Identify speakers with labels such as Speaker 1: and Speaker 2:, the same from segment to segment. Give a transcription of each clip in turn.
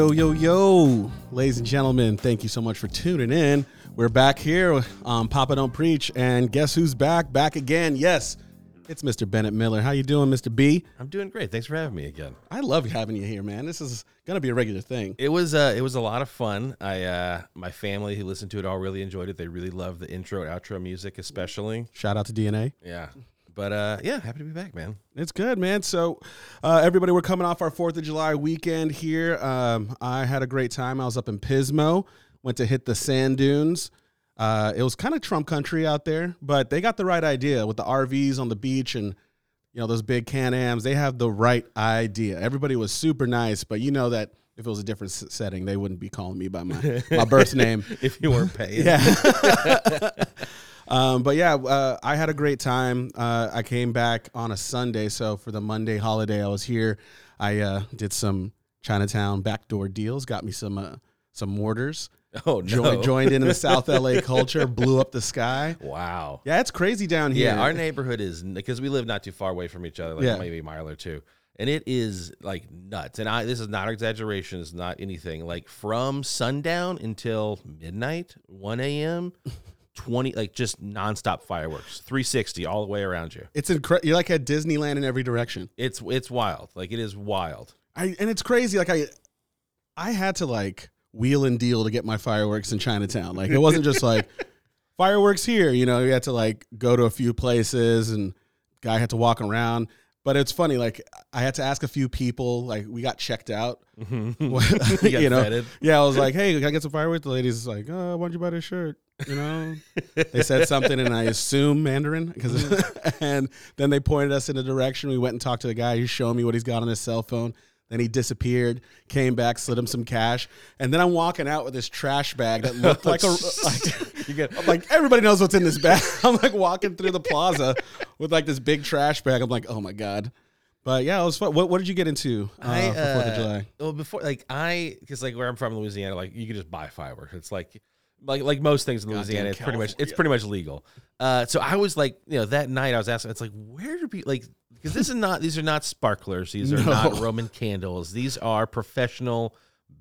Speaker 1: Yo, yo, yo, ladies and gentlemen, thank you so much for tuning in. We're back here on Papa Don't Preach, and guess who's back? Back again. Yes, it's Mr. Bennett Miller. How you doing, Mr. B?
Speaker 2: I'm doing great. Thanks for having me again.
Speaker 1: I love having you here, man. This is gonna be a regular thing.
Speaker 2: It was uh, it was a lot of fun. I uh, my family who listened to it all really enjoyed it. They really loved the intro outro music, especially.
Speaker 1: Shout out to DNA.
Speaker 2: Yeah, but uh, yeah, happy to be back, man.
Speaker 1: It's good, man. So, uh, everybody, we're coming off our Fourth of July weekend here. Um, I had a great time. I was up in Pismo, went to hit the sand dunes. Uh, it was kind of Trump country out there, but they got the right idea with the RVs on the beach and you know those big Can-Ams. They have the right idea. Everybody was super nice, but you know that if it was a different setting, they wouldn't be calling me by my my birth name.
Speaker 2: If you weren't paying,
Speaker 1: Yeah. um, but yeah, uh, I had a great time. Uh, I came back on a Sunday, so for the Monday holiday, I was here. I uh, did some Chinatown backdoor deals, got me some uh, some mortars.
Speaker 2: Oh no!
Speaker 1: Jo- joined in the South LA culture, blew up the sky.
Speaker 2: wow.
Speaker 1: Yeah, it's crazy down here.
Speaker 2: Yeah, our neighborhood is because we live not too far away from each other, like
Speaker 1: Yeah.
Speaker 2: maybe a mile or two, and it is like nuts. And I this is not exaggeration, it's not anything. Like from sundown until midnight, one a.m., twenty like just nonstop fireworks, three sixty all the way around you.
Speaker 1: it's incredible. You're like at Disneyland in every direction.
Speaker 2: It's it's wild. Like it is wild.
Speaker 1: I and it's crazy. Like I, I had to like wheel and deal to get my fireworks in Chinatown. Like it wasn't just like fireworks here. You know, you had to like go to a few places, and guy had to walk around. But it's funny. Like I had to ask a few people. Like we got checked out.
Speaker 2: Mm-hmm.
Speaker 1: you
Speaker 2: you
Speaker 1: know,
Speaker 2: vetted.
Speaker 1: yeah. I was like, "Hey, can I get some fireworks?" The lady's like, "Oh, why don't you buy this shirt?" You know, they said something, and I assume Mandarin because, mm-hmm. and then they pointed us in a direction. We went and talked to the guy. He's showing me what he's got on his cell phone. Then he disappeared, came back, slid him some cash, and then I'm walking out with this trash bag that looked like a like,
Speaker 2: You get
Speaker 1: I'm like everybody knows what's in this bag. I'm like walking through the plaza with like this big trash bag. I'm like, oh my god. But yeah, it was fun. What, what did you get into uh,
Speaker 2: I,
Speaker 1: for Fourth of
Speaker 2: uh,
Speaker 1: July?
Speaker 2: Well, before like I, because like where I'm from, Louisiana, like you can just buy fireworks. It's like, like like most things in Louisiana, it's pretty much it's pretty much legal. Uh, so I was like, you know, that night I was asking, it's like, where do people like? Because this is not these are not sparklers. These are
Speaker 1: No.
Speaker 2: not Roman candles. These are professional.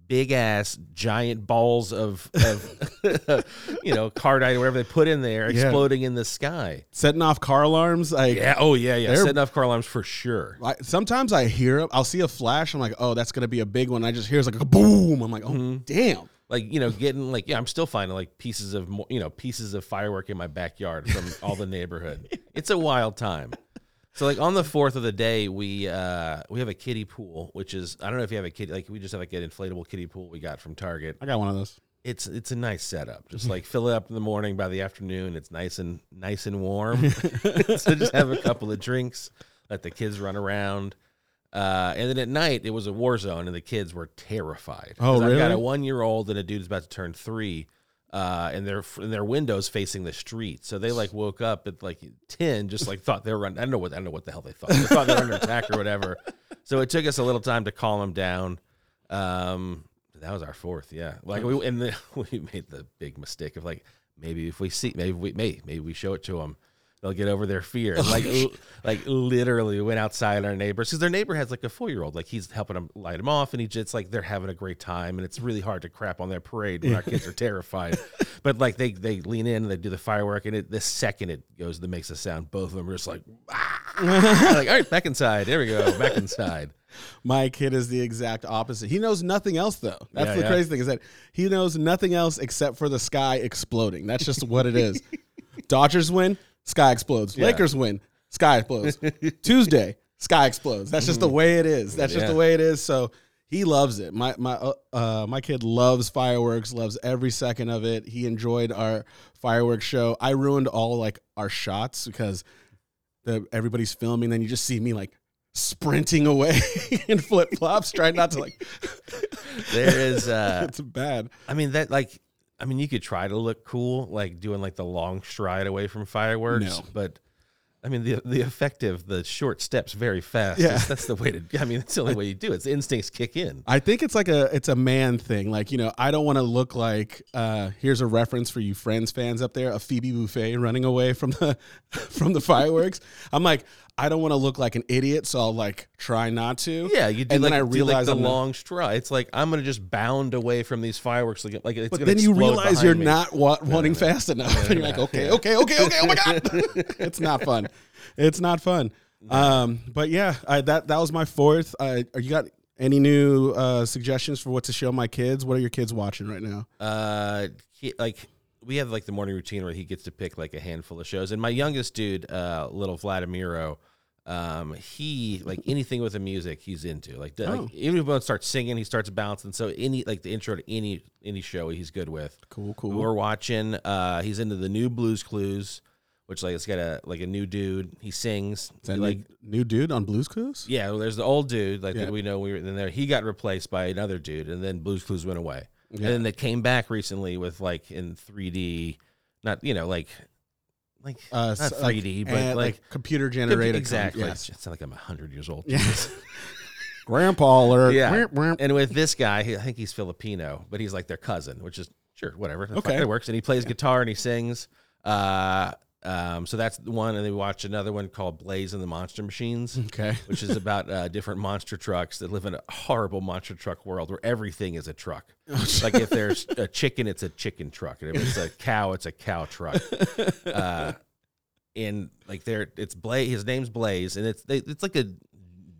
Speaker 2: Big ass giant balls of, of you know, cordite or whatever they put in there
Speaker 1: Yeah.
Speaker 2: exploding in the sky.
Speaker 1: Setting off car alarms. Like
Speaker 2: Yeah. Oh yeah. Yeah. Setting off car alarms for sure.
Speaker 1: Like sometimes I hear. I'll see a flash. I'm like, oh, that's gonna be a big one. I just hear it's like a boom. I'm like, oh,
Speaker 2: Mm-hmm.
Speaker 1: damn.
Speaker 2: like you know getting like yeah i'm still finding like pieces of you know pieces of firework in my backyard from all the neighborhood it's a wild time so like on the fourth of the day we uh we have a kiddie pool which is i don't know if you have a kiddie like we just have like an inflatable kiddie pool we got from target.
Speaker 1: I got one of those.
Speaker 2: it's it's a nice setup. Just like fill it up in the morning by the afternoon. It's nice and nice and warm. So just have a couple of drinks let the kids run around. Uh, and then at night it was a war zone and the kids were terrified.
Speaker 1: Oh,
Speaker 2: 'Cause I've got a one year old and a dude who's about to turn three, uh, and their and their windows facing the street. So they like woke up at like ten, just like thought they were running. I don't know what I don't know what the hell they thought. They thought they were under attack or whatever. So it took us a little time to calm them down. Um, that was our fourth, yeah. Like we and then we made the big mistake of like maybe if we see maybe we may maybe we show it to them. They'll get over their fear. Like, l- like literally, we went outside our neighbors because their neighbor has like a four year old. Like he's helping them light them off, and he just like they're having a great time. And it's really hard to crap on their parade when our kids are terrified. But like they they lean in, and they do the firework, and it, the second it goes, that makes a sound. Both of them are just like, "Ah." like all right, back inside. There we go, back inside.
Speaker 1: My kid is the exact opposite. He knows nothing else though. That's
Speaker 2: Yeah,
Speaker 1: the
Speaker 2: yeah.
Speaker 1: crazy thing is that he knows nothing else except for the sky exploding. That's just what it is. Dodgers win, sky explodes. Lakers win, sky explodes. Tuesday, sky explodes. That's just the way it is. That's just the way it is. So he loves it. My my uh, uh, my kid loves fireworks. Loves every second of it. He enjoyed our fireworks show. I ruined all like our shots because the everybody's filming. Then you just see me like sprinting away in flip flops, trying not to like.
Speaker 2: There is, uh,
Speaker 1: it's bad.
Speaker 2: I mean that like, I mean you could try to look cool, like doing like the long stride away from fireworks,
Speaker 1: No.
Speaker 2: but. I mean the the effective the short steps very fast.
Speaker 1: Yeah.
Speaker 2: That's, that's the way to. I mean that's the only way you do it. It's instincts kick in.
Speaker 1: I think it's like a it's a man thing. Like you know, I don't want to look like. Uh, here's a reference for you Friends fans up there: a Phoebe Buffay running away from the from the fireworks. I'm like, I don't want to look like an idiot, so I'll like try not to.
Speaker 2: Yeah, you do
Speaker 1: And
Speaker 2: like,
Speaker 1: then I
Speaker 2: do, like,
Speaker 1: realize
Speaker 2: the
Speaker 1: I'm
Speaker 2: long straw. It's like I'm gonna just bound away from these fireworks. Like, like it's
Speaker 1: But then you realize you're
Speaker 2: me.
Speaker 1: not wa- wanting fast enough, and you're like, okay, okay, okay, okay. Oh my god, it's not fun. It's not fun. Um, but yeah, I, that that was my fourth. Uh, are you got any new uh, suggestions for what to show my kids? What are your kids watching right now?
Speaker 2: Uh, he, like we have like the morning routine where he gets to pick like a handful of shows, and my youngest dude, uh, little Vladimiro, um, he like anything with the music he's into. Like,
Speaker 1: Oh.
Speaker 2: like even if he starts singing, he starts bouncing. So any like the intro to any any show he's good with.
Speaker 1: Cool, cool.
Speaker 2: We're watching. Uh, he's into the new Blues Clues, which like it's got a like a new dude. He sings.
Speaker 1: Is that
Speaker 2: like
Speaker 1: like new dude on Blues Clues?
Speaker 2: yeah, well, there's the old dude like
Speaker 1: Yeah.
Speaker 2: that we know we were in there. He got replaced by another dude, and then Blues Clues went away.
Speaker 1: Yeah.
Speaker 2: And then they came back recently with like in 3D, not you know like like
Speaker 1: Uh,
Speaker 2: not
Speaker 1: like,
Speaker 2: 3D, but
Speaker 1: and,
Speaker 2: like,
Speaker 1: computer generated.
Speaker 2: exactly.
Speaker 1: Yes.
Speaker 2: It's not like I'm hundred years old.
Speaker 1: Yeah. Grandpa alert.
Speaker 2: Yeah.
Speaker 1: Wimp, wimp.
Speaker 2: And with this guy, I think he's Filipino, but he's like their cousin, which is sure whatever. That's
Speaker 1: Okay.
Speaker 2: fine, it works. And he plays guitar and he sings. Uh, um, so that's the one, and then we watch another one called Blaze and the Monster Machines.
Speaker 1: Okay.
Speaker 2: which is about uh, different monster trucks that live in a horrible monster truck world where everything is a truck. like if there's a chicken, it's a chicken truck, and if it's a cow, it's a cow truck. Uh, and like there, it's Blaze. His name's Blaze, and it's they, it's like a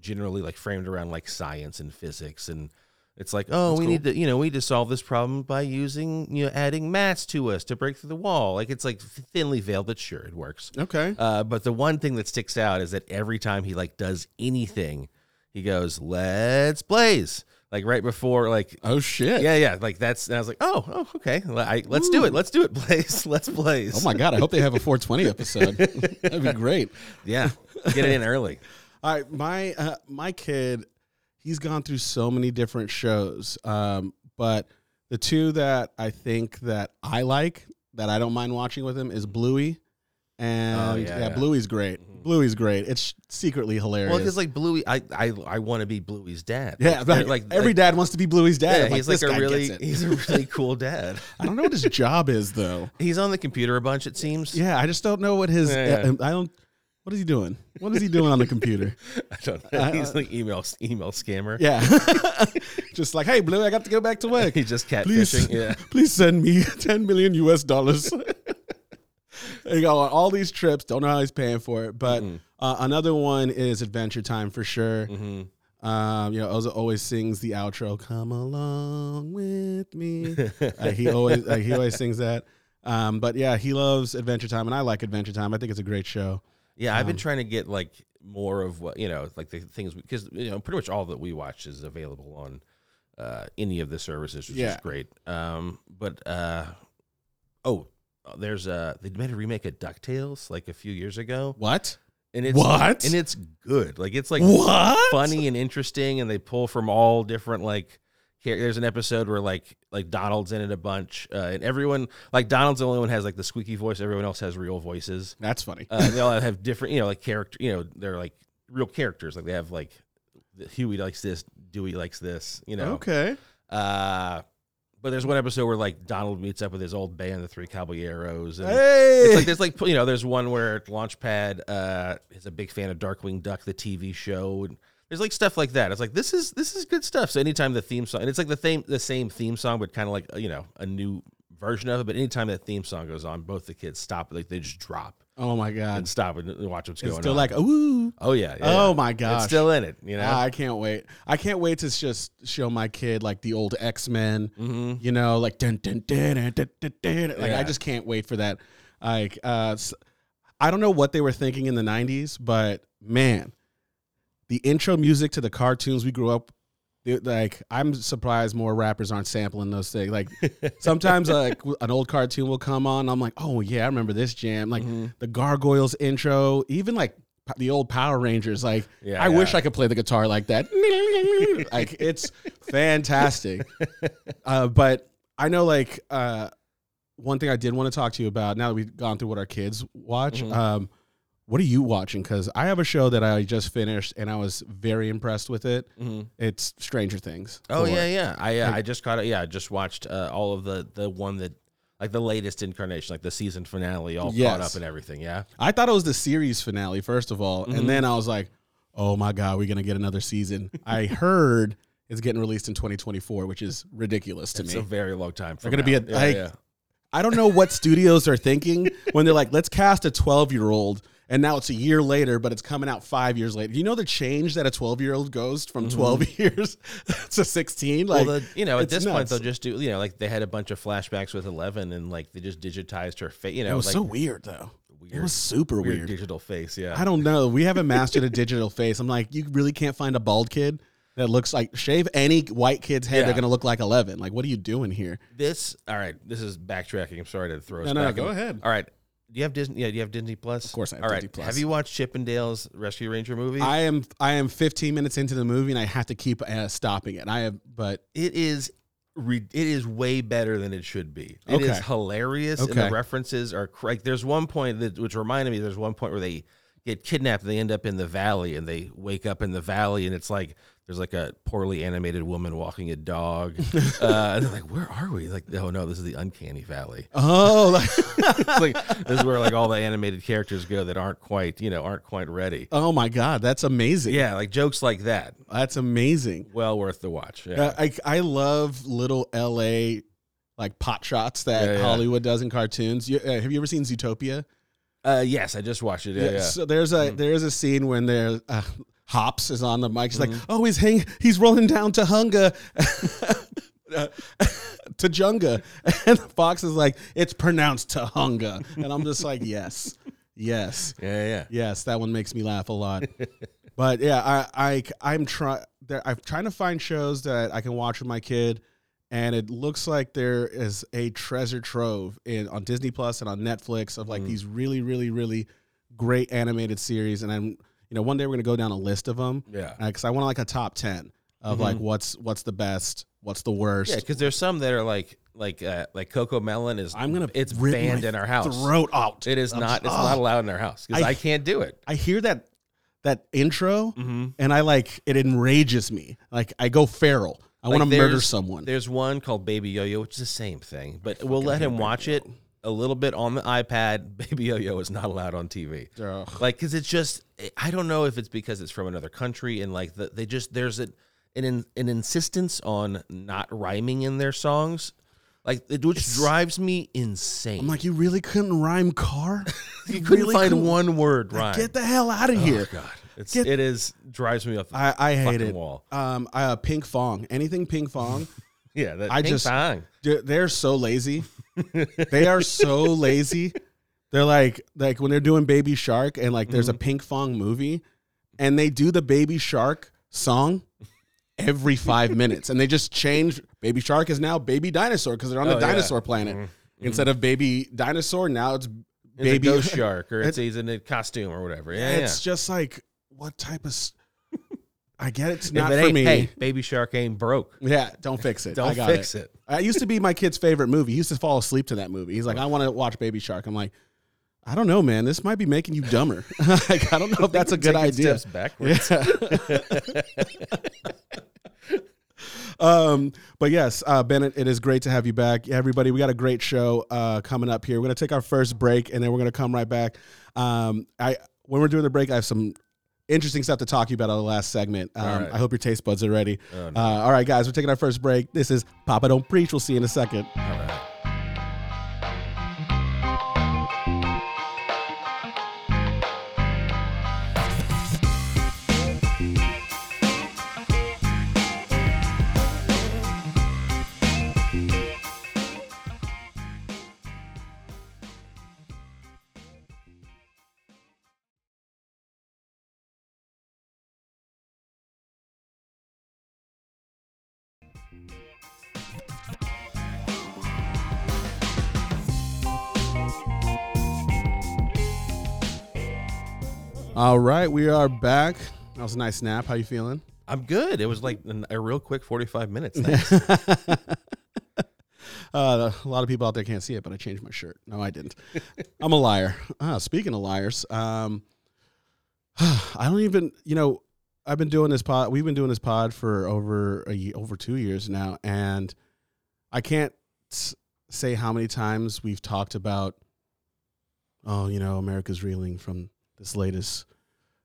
Speaker 2: generally like framed around like science and physics and. It's like, oh,
Speaker 1: That's
Speaker 2: we
Speaker 1: cool.
Speaker 2: need to, you know, we need to solve this problem by using, you know, adding mats to us to break through the wall. Like it's like thinly veiled, but sure, it works.
Speaker 1: Okay.
Speaker 2: Uh, but the one thing that sticks out is that every time he like does anything, he goes, "Let's blaze!" Like right before, like
Speaker 1: Oh shit.
Speaker 2: yeah, yeah, like that's. And I was like, "Oh, oh, okay, I, let's do it. Let's do it, blaze. Let's blaze."
Speaker 1: Oh my god. I hope they have a 420 episode. That'd be great.
Speaker 2: yeah, get it in early.
Speaker 1: All right, my uh, my kid, he's gone through so many different shows, um, but the two that I think that I like that I don't mind watching with him is Bluey, and
Speaker 2: Oh,
Speaker 1: yeah,
Speaker 2: yeah, yeah.
Speaker 1: Bluey's great. Bluey's great. It's secretly hilarious.
Speaker 2: Well, because like Bluey, I I, I want to be Bluey's dad.
Speaker 1: yeah, like,
Speaker 2: like
Speaker 1: every dad wants to be Bluey's dad.
Speaker 2: Yeah, he's like a really he's a really cool dad.
Speaker 1: I don't know what his job is though.
Speaker 2: He's on the computer a bunch. It seems.
Speaker 1: Yeah, I just don't know what his. I don't. What is he doing? What is he doing on the computer?
Speaker 2: I don't know.
Speaker 1: Uh,
Speaker 2: He's like email email scammer.
Speaker 1: Yeah, just like, hey, Blue, I got to go back to work.
Speaker 2: He's just
Speaker 1: Please,
Speaker 2: catfishing. Yeah.
Speaker 1: please send me 10 million US dollars. you go on all these trips. Don't know how he's paying for it. But
Speaker 2: Mhm.
Speaker 1: uh, another one is Adventure Time for sure.
Speaker 2: hmm
Speaker 1: Um, you know, Oza always sings the outro, "Come along with me." Uh, he always uh, he always sings that. Um, but yeah, he loves Adventure Time, and I like Adventure Time. I think it's a great show.
Speaker 2: Yeah, I've been
Speaker 1: Um,
Speaker 2: trying to get like more of what you know, like the things because you know pretty much all that we watch is available on uh, any of the services, which
Speaker 1: Yeah.
Speaker 2: is great. Um, but uh, oh, there's a they made a remake of Ducktales like a few years ago,
Speaker 1: What?
Speaker 2: and it's
Speaker 1: What?
Speaker 2: and it's good. Like it's like
Speaker 1: What?
Speaker 2: funny and interesting, and they pull from all different like. Char- There's an episode where like like Donald's in it a bunch, uh, and everyone like Donald's the only one has like the squeaky voice. Everyone else has real voices.
Speaker 1: That's funny.
Speaker 2: Uh, they all have different, you know, like character. You know, they're like real characters. Like they have like Huey likes this, Dewey likes this. You know.
Speaker 1: okay.
Speaker 2: Uh, but there's one episode where like Donald meets up with his old band, the Three Caballeros, and
Speaker 1: Hey.
Speaker 2: it's like there's like you know there's one where Launchpad uh, is a big fan of Darkwing Duck, the TV show, and there's like stuff like that. It's like this is this is good stuff. So anytime the theme song, and it's like the same the same theme song, but kind of like you know a new version of it. But anytime that theme song goes on, both the kids stop, like they just drop
Speaker 1: oh my god.
Speaker 2: and stop and watch what's
Speaker 1: It's
Speaker 2: going
Speaker 1: still
Speaker 2: on.
Speaker 1: like ooh.
Speaker 2: oh yeah, yeah,
Speaker 1: Oh
Speaker 2: yeah.
Speaker 1: my god!
Speaker 2: it's still in it. You know.
Speaker 1: Ah, I can't wait. I can't wait to just show my kid like the old X Men.
Speaker 2: hmm
Speaker 1: You know, like dun dun dun dun dun dun. dun. Like I just can't wait for that. Like, uh, I don't know what they were thinking in the '90s, but man, the intro music to the cartoons we grew up. it- Like I'm surprised more rappers aren't sampling those things. Like sometimes like an old cartoon will come on. I'm like, oh yeah, I remember this jam. Like
Speaker 2: Mhm.
Speaker 1: the Gargoyles intro, even like the old Power Rangers. Like
Speaker 2: Yeah,
Speaker 1: I wish. I could play the guitar like that. like it's fantastic. Uh, but I know like uh, one thing I did want to talk to you about now that we've gone through what our kids watch.
Speaker 2: Mhm.
Speaker 1: Um, what are you watching? Because I have a show that I just finished and I was very impressed with it.
Speaker 2: Mhm.
Speaker 1: It's Stranger Things.
Speaker 2: Oh yeah, yeah. I uh,
Speaker 1: Like-
Speaker 2: I just caught it. Yeah, I just watched uh, all of the the one that like the latest incarnation, like the season finale, all caught up and everything. Yeah.
Speaker 1: I thought it was the series finale first of all,
Speaker 2: Mhm.
Speaker 1: and then I was like, "Oh my god, we're gonna get another season." I heard it's getting released in 2024, which is ridiculous to
Speaker 2: It's
Speaker 1: me.
Speaker 2: It's a very long time. From
Speaker 1: gonna be
Speaker 2: now.
Speaker 1: a-
Speaker 2: yeah,
Speaker 1: like-
Speaker 2: yeah.
Speaker 1: I don't know what studios are thinking when they're like, "Let's cast a 12 year old," and now it's a year later, but it's coming out five years later. Do you know the change that a 12 year old goes from mm-hmm. 12 years to 16. Like,
Speaker 2: well, the, you know, at this point they'll just do, you know, like they had a bunch of flashbacks with Eleven, and like they just digitized her face. You know,
Speaker 1: it was
Speaker 2: like
Speaker 1: so weird though.
Speaker 2: weird,
Speaker 1: It was super
Speaker 2: weird,
Speaker 1: weird.
Speaker 2: digital face. Yeah.
Speaker 1: I don't know. We haven't mastered a digital face. I'm like, you really can't find a bald kid that looks like shave any white kid's head.
Speaker 2: Yeah.
Speaker 1: They're gonna look like 11. Like, what are you doing here?
Speaker 2: This. All right. This is backtracking. I'm sorry to throw
Speaker 1: no, no, go
Speaker 2: in.
Speaker 1: ahead.
Speaker 2: All right. Do you have Disney? Yeah. Do you have Disney Plus? Of
Speaker 1: course I have
Speaker 2: All right.
Speaker 1: Disney Plus.
Speaker 2: Have you watched Chippendales Rescue Ranger movie?
Speaker 1: I am I am 15 minutes into the movie and I have to keep uh, stopping it. I have, but
Speaker 2: it is re- it is way better than it should be. It is
Speaker 1: Okay.
Speaker 2: hilarious and the references are like there's one point that which reminded me there's one point where they get kidnapped and they end up in the valley and they wake up in the valley and it's like there's like a poorly animated woman walking a dog uh, and they're like where are we like oh no this is the uncanny valley
Speaker 1: oh, like,
Speaker 2: it's like this is where like all the animated characters go that aren't quite you know aren't quite ready
Speaker 1: oh my god, that's amazing.
Speaker 2: yeah like jokes like that
Speaker 1: that's amazing.
Speaker 2: well worth the watch yeah
Speaker 1: Uh, I I love little LA like pot shots that
Speaker 2: Yeah, yeah.
Speaker 1: Hollywood does in cartoons. You, uh, have you ever seen Zootopia?
Speaker 2: Uh, yes I just watched it yeah, yeah.
Speaker 1: So there's a there's a scene when there uh, Hopps is on the mic. He's
Speaker 2: Mm-hmm.
Speaker 1: like, "Oh, he's hang he's rolling down to Hunga." uh, to Junga and Fox is like it's pronounced to Hunga and I'm just like yes yes
Speaker 2: yeah yeah
Speaker 1: yes that one makes me laugh a lot but yeah I I I'm trying there I'm trying to find shows that I can watch with my kid and it looks like there is a treasure trove in on Disney Plus and on Netflix of
Speaker 2: Mm.
Speaker 1: like these really really really great animated series and I'm you know one day we're gonna go down a list of them
Speaker 2: yeah
Speaker 1: because I want like a top ten of like what's what's the best what's the worst
Speaker 2: Mm-hmm. Yeah, because there's some that are like like uh, like Coco Melon is.
Speaker 1: I'm gonna
Speaker 2: It's banned in our house.
Speaker 1: throat out
Speaker 2: It is
Speaker 1: I'm
Speaker 2: not.
Speaker 1: just-
Speaker 2: It's
Speaker 1: oh.
Speaker 2: not allowed in our house because
Speaker 1: I-
Speaker 2: I, can't do it.
Speaker 1: I hear that that intro
Speaker 2: Mm-hmm.
Speaker 1: and I like it enrages me like I go feral I want to murder someone
Speaker 2: There's one called Baby Yo-Yo, which is the same thing, but we'll let him watch it a little bit on the iPad. Baby Yo-Yo is not allowed on TV.
Speaker 1: Ugh.
Speaker 2: Like, because it's just, I don't know if it's because it's from another country and like the, they just there's a, an an insistence on not rhyming in their songs, like it, which drives me insane.
Speaker 1: I'm like you really couldn't rhyme car
Speaker 2: you couldn't
Speaker 1: really
Speaker 2: find
Speaker 1: couldn't-
Speaker 2: one word rhyme.
Speaker 1: get the hell out of
Speaker 2: Oh,
Speaker 1: here
Speaker 2: God, it's
Speaker 1: Get-
Speaker 2: it is drives me off. The,
Speaker 1: I, I hate it
Speaker 2: wall.
Speaker 1: um uh, pink fong anything pink fong
Speaker 2: yeah, that
Speaker 1: I
Speaker 2: ping
Speaker 1: just-
Speaker 2: pong.
Speaker 1: Dude, they're so lazy. they are so lazy. They're like like when they're doing Baby Shark and like there's a
Speaker 2: Mm-hmm.
Speaker 1: Pink Fong movie and they do the Baby Shark song every 5 minutes and they just change Baby Shark is now Baby Dinosaur because they're on
Speaker 2: Oh,
Speaker 1: the
Speaker 2: yeah.
Speaker 1: dinosaur planet. Instead of Baby Dinosaur now it's
Speaker 2: It's
Speaker 1: Baby
Speaker 2: a ghost shark, or it's
Speaker 1: It-
Speaker 2: he's in a costume or whatever. Yeah, yeah.
Speaker 1: It's just like what type of I get it's not
Speaker 2: it
Speaker 1: for me.
Speaker 2: hey, baby shark ain't broke.
Speaker 1: Yeah, don't fix it.
Speaker 2: Don't fix it.
Speaker 1: it used to be my kid's favorite movie. He used to fall asleep to that movie. He's like, I want to watch Baby Shark. I'm like, I don't know, man. This might be making you dumber. like, I don't know if that's a good idea.
Speaker 2: Steps backwards.
Speaker 1: Um, but yes, uh, Bennett, it is great to have you back. Everybody, we got a great show uh, coming up here. We're gonna take our first break, and then we're gonna come right back. Um, I when we're doing the break, I have some interesting stuff to talk to you about on the last segment. Um,
Speaker 2: right.
Speaker 1: I hope your taste buds are ready.
Speaker 2: Oh, no.
Speaker 1: uh, all right, guys, we're taking our first break. This is Papa Don't Preach. We'll see you in a second.
Speaker 2: All right.
Speaker 1: We are back. That was a nice nap. How you feeling?
Speaker 2: I'm good. It was like an, a real quick 45 minutes.
Speaker 1: Uh, a lot of people out there can't see it, but I changed my shirt. No, I didn't. I'm a liar. Ah, speaking of liars, um, I don't even. You know, I've been doing this pod. We've been doing this pod for over a over two years now, and I can't. say how many times we've talked about, oh, you know, America's reeling from this latest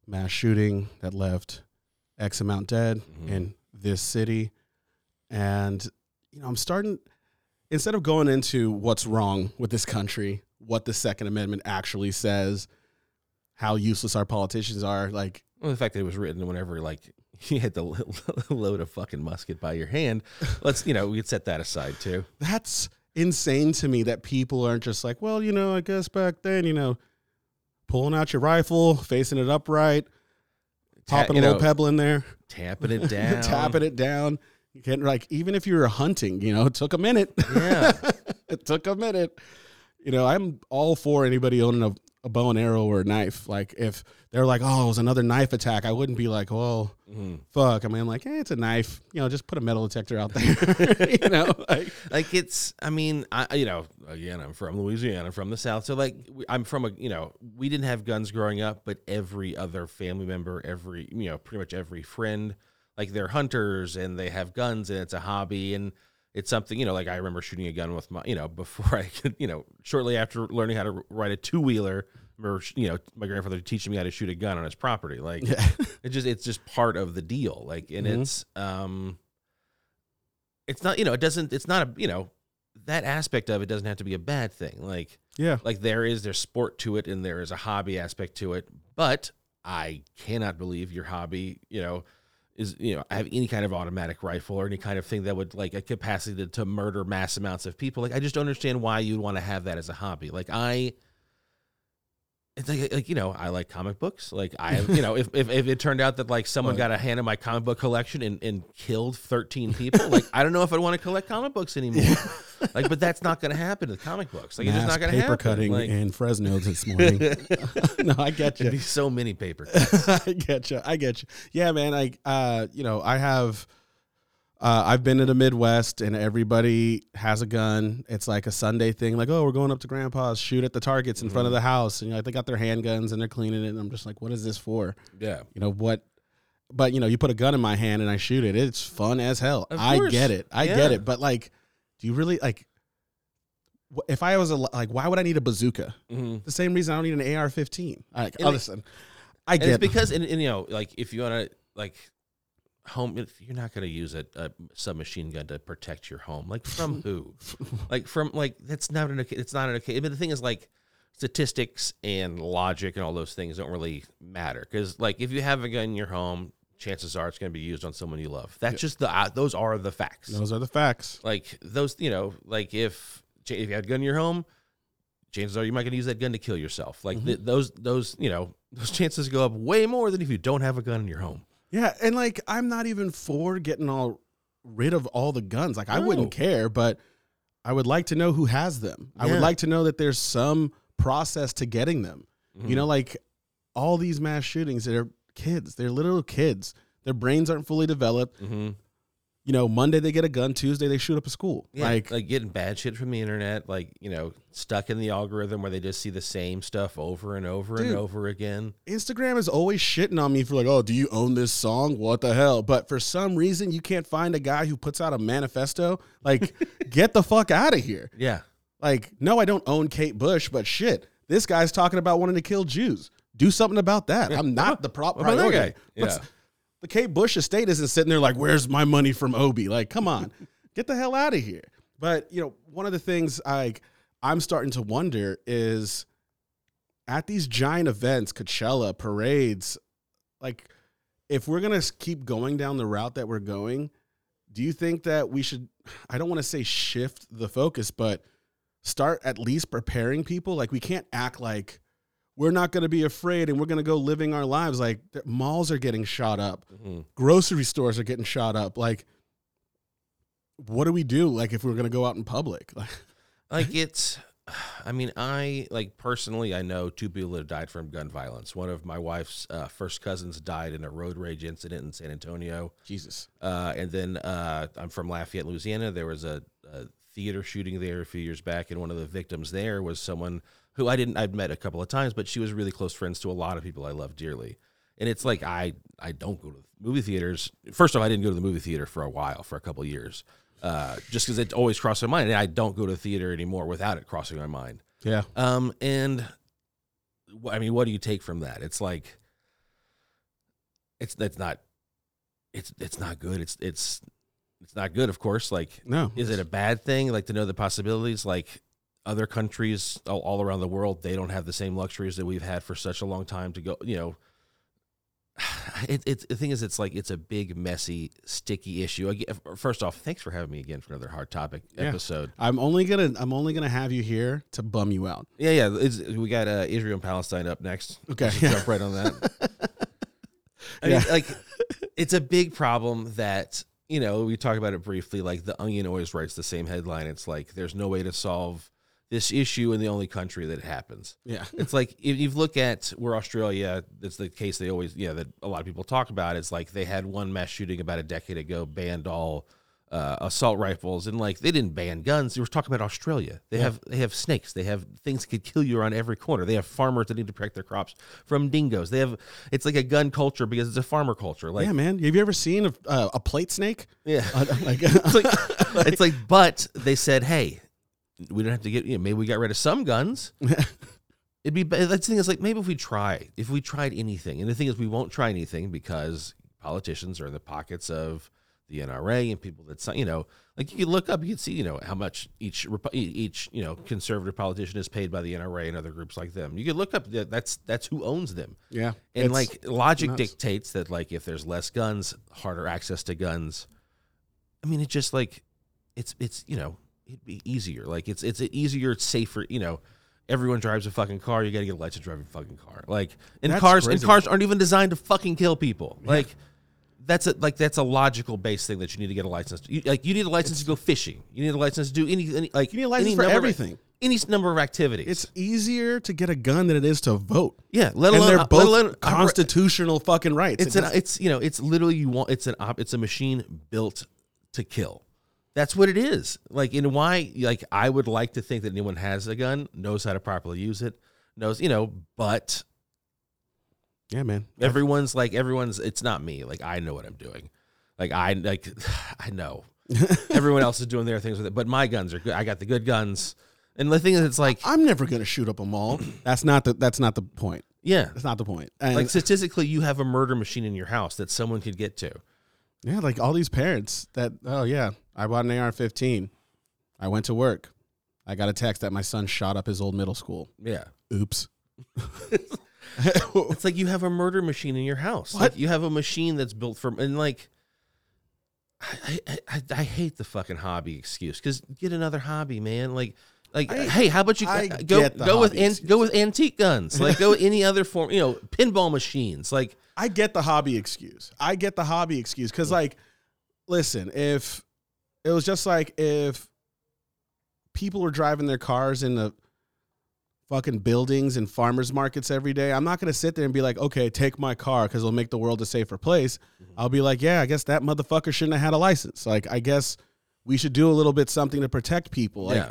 Speaker 1: mass shooting that left X amount dead
Speaker 2: Mhm.
Speaker 1: in this city. And, you know, I'm starting, instead of going into what's wrong with this country, what the Second Amendment actually says, how useless our politicians are, like,
Speaker 2: Well, the fact that it was written whenever like you had to load a fucking musket by your hand, let's you know we could set that aside too.
Speaker 1: that's insane to me that people aren't just like, well, you know, I guess back then, you know, pulling out your rifle, facing it upright, popping
Speaker 2: you
Speaker 1: a little
Speaker 2: know,
Speaker 1: pebble in there,
Speaker 2: tapping it down,
Speaker 1: tapping it down. You can like even if you were hunting, you know, it took a minute.
Speaker 2: Yeah.
Speaker 1: it took a minute. You know, I'm all for anybody owning a, a bow and arrow or a knife. Like if they're like, oh, it was another knife attack, I wouldn't be like, well,
Speaker 2: Mhm.
Speaker 1: fuck. I mean, I'm like, hey, it's a knife. You know, just put a metal detector out there. you know, like
Speaker 2: Like it's, I mean, I you know, again, I'm from Louisiana, from the South, so like I'm from a, you know, we didn't have guns growing up, but every other family member, every, you know, pretty much every friend, like they're hunters and they have guns and it's a hobby and it's something, you know, like I remember shooting a gun with my, you know, before I could, you know, shortly after learning how to ride a two wheeler. You know, my grandfather teaching me how to shoot a gun on his property. Like,
Speaker 1: yeah.
Speaker 2: it just it's just part of the deal like and
Speaker 1: Mhm.
Speaker 2: it's um it's not you know it doesn't it's not a you know that aspect of it doesn't have to be a bad thing like
Speaker 1: yeah.
Speaker 2: like there is there's sport to it and there is a hobby aspect to it but i cannot believe your hobby you know is you know I have any kind of automatic rifle or any kind of thing that would like a capacity to, to murder mass amounts of people like i just don't understand why you'd want to have that as a hobby like i like, like you know i like comic books like i you know if, if, if it turned out that like someone got a hand in my comic book collection and, and killed 13 people like i don't know if i'd want to collect comic books anymore like but that's not going to happen with comic books like it's just
Speaker 1: Mass
Speaker 2: not going to happen.
Speaker 1: paper
Speaker 2: happen
Speaker 1: cutting
Speaker 2: like,
Speaker 1: in Fresno this morning. no, I get you.
Speaker 2: be so many paper cuts.
Speaker 1: I get you. I get you. Yeah, man. I, uh, you know, I have, uh, I've been to the Midwest and everybody has a gun. It's like a Sunday thing. Like, oh, we're going up to grandpa's, shoot at the targets in front of the house. And you know, they got their handguns and they're cleaning it. And I'm just like, what is this for?
Speaker 2: Yeah.
Speaker 1: You know, what? But, you know, you put a gun in my hand and I shoot it. It's fun as hell. I get it. I
Speaker 2: Yeah.
Speaker 1: get it. But like, do you really like, if I was a, like, why would I need a bazooka?
Speaker 2: hmm
Speaker 1: The same reason I don't need an AR-15. Like, listen, I get
Speaker 2: it's because, and, and you know, like if you want to, like, home, if you're not going to use a, a submachine gun to protect your home. Like from who? like from like that's not an. It's not an. Okay but the thing is, like, statistics and logic and all those things don't really matter because, like, if you have a gun in your home, chances are it's going to be used on someone you love. That's just the. Uh, those are the facts.
Speaker 1: those are the facts.
Speaker 2: Like those, you know, like if if you had a gun in your home, chances are you might gonna use that gun to kill yourself. Like th- those those you know those chances go up way more than if you don't have a gun in your home.
Speaker 1: Yeah, and like I'm not even for getting all rid of all the guns. Like I
Speaker 2: No.
Speaker 1: wouldn't care, but I would like to know who has them. I would like to know that there's some process to getting them. You know, like all these mass shootings, they're kids. They're little kids. Their brains aren't fully developed.
Speaker 2: hmm
Speaker 1: You know, Monday they get a gun, Tuesday they shoot up a school.
Speaker 2: Yeah,
Speaker 1: like,
Speaker 2: like getting bad shit from the internet, like you know, stuck in the algorithm where they just see the same stuff over and over
Speaker 1: Dude.
Speaker 2: and over again.
Speaker 1: Instagram is always shitting on me for like, oh, do you own this song? What the hell? But for some reason, you can't find a guy who puts out a manifesto. Like, get the fuck out of here.
Speaker 2: Yeah,
Speaker 1: Like, no, I don't own Kate Bush, but shit, this guy's talking about wanting to kill Jews. Do something about that. I'm not the prop
Speaker 2: about that guy? Yeah.
Speaker 1: The Kate Bush estate isn't sitting there like, where's my money from Obi? Like, come on, get the hell out of here. But you know, one of the things I I'm starting to wonder is at these giant events, Coachella, parades, like if we're gonna keep going down the route that we're going, do you think that we should? I don't want to say shift the focus, but start at least preparing people. Like we can't act like we're not going to be afraid and we're going to go living our lives. Like malls are getting shot up,
Speaker 2: hmm
Speaker 1: grocery stores are getting shot up. Like, what do we do? Like if we're going to go out in public, like,
Speaker 2: like it's. I mean, I like personally, I know two people that have died from gun violence. One of my wife's uh, first cousins died in a road rage incident in San Antonio.
Speaker 1: Jesus.
Speaker 2: Uh, and then uh, I'm from Lafayette, Louisiana. There was a, a theater shooting there a few years back, and one of the victims there was someone who I didn't I'd met a couple of times, but she was really close friends to a lot of people I love dearly. And it's like I I don't go to movie theaters. First off, I didn't go to the movie theater for a while, for a couple of years. uh, just because it always crossed my mind, and I don't go to the theater anymore without it crossing my mind.
Speaker 1: Yeah.
Speaker 2: Um, and I mean, what do you take from that? It's like it's that's not it's it's not good. It's it's it's not good. Of course, like
Speaker 1: No.
Speaker 2: is it a bad thing? Like to know the possibilities, like other countries all, all around the world, they don't have the same luxuries that we've had for such a long time to go. You know, it, it's the thing is, it's like it's a big, messy, sticky issue. First off, thanks for having me again for another hard topic
Speaker 1: Yeah.
Speaker 2: episode.
Speaker 1: I'm only gonna I'm only gonna have you here to bum you out.
Speaker 2: Yeah, yeah. It's, we got uh, Israel and Palestine up next.
Speaker 1: Okay.
Speaker 2: Just jump right on that. I mean,
Speaker 1: Yeah.
Speaker 2: like, it's a big problem that you know we talked about it briefly. Like, the Onion always writes the same headline. It's like there's no way to solve this issue in the only country that it happens.
Speaker 1: Yeah.
Speaker 2: It's like if you look at where Australia, it's the case they always, yeah, that a lot of people talk about. It's like they had one mass shooting about a decade ago, banned all uh, assault rifles, and like they didn't ban guns. They were talking about Australia. They have they have snakes. They have things that could kill you around every corner. They have farmers that need to protect their crops from dingoes. They have it's like a gun culture because it's a farmer culture. Like
Speaker 1: yeah, man. Have you ever seen a, uh, a plate snake?
Speaker 2: yeah,
Speaker 1: Uh, like,
Speaker 2: it's like it's like, but they said, hey, we don't have to get. You know, maybe we got rid of some guns. It'd be that's the thing is like maybe if we try, if we tried anything, and the thing is we won't try anything because politicians are in the pockets of the NRA and people that you know, like you can look up, you can see you know how much each each you know conservative politician is paid by the NRA and other groups like them. You can look up that that's that's who owns them.
Speaker 1: yeah.
Speaker 2: And like logic
Speaker 1: nuts.
Speaker 2: dictates that like if there's less guns, harder access to guns. I mean, it just like it's it's you know it'd be easier. Like it's it's easier, it's safer. You know, everyone drives a fucking car. You got to get a license to drive a fucking car. Like and
Speaker 1: That's
Speaker 2: cars and cars aren't even designed to fucking kill people. Like. That's a like that's a logical base thing that you need to get a license. To. You, like you need a license to go fishing. You need a license to do any, any like
Speaker 1: You need a license for
Speaker 2: number of-
Speaker 1: everything.
Speaker 2: any number of activities.
Speaker 1: It's easier to get a gun than it is to vote.
Speaker 2: yeah, let
Speaker 1: and
Speaker 2: alone
Speaker 1: they're
Speaker 2: let
Speaker 1: both
Speaker 2: alone-
Speaker 1: constitutional fucking rights.
Speaker 2: It's an it's you know it's literally you want it's an op, it's a machine built to kill. That's what it is. Like in why like I would like to think that anyone has a gun knows how to properly use it knows you know but
Speaker 1: yeah, man.
Speaker 2: everyone's like everyone's it's not me like I know what I'm doing like I like I know everyone else is doing their things with it but my guns are good I got the good guns and the thing is it's like
Speaker 1: I'm never gonna shoot up a mall. That's not the that's not the point.
Speaker 2: yeah
Speaker 1: That's not the point. And
Speaker 2: like statistically you have a murder machine in your house that someone could get to
Speaker 1: yeah, like all these parents that oh yeah, I bought an AR-15. I went to work. I got a text that my son shot up his old middle school.
Speaker 2: yeah
Speaker 1: Oops.
Speaker 2: It's like you have a murder machine in your house.
Speaker 1: What?
Speaker 2: Like you have a machine that's built for and like. I, I, I, I hate the fucking hobby excuse because get another hobby, man. Like, like
Speaker 1: I-
Speaker 2: hey, how about you
Speaker 1: I
Speaker 2: go go with an, go with antique guns? Like go with any other form, you know, pinball machines. Like,
Speaker 1: I get the hobby excuse. I get the hobby excuse because, like, listen, if it was just like if people were driving their cars in the fucking buildings and farmers markets every day, I'm not to sit there and be like, okay, take my car because it'll make the world a safer place. Mm-hmm. I'll be like, yeah, I guess that motherfucker shouldn't have had a license. Like, I guess we should do a little bit something to protect people. Like,
Speaker 2: yeah,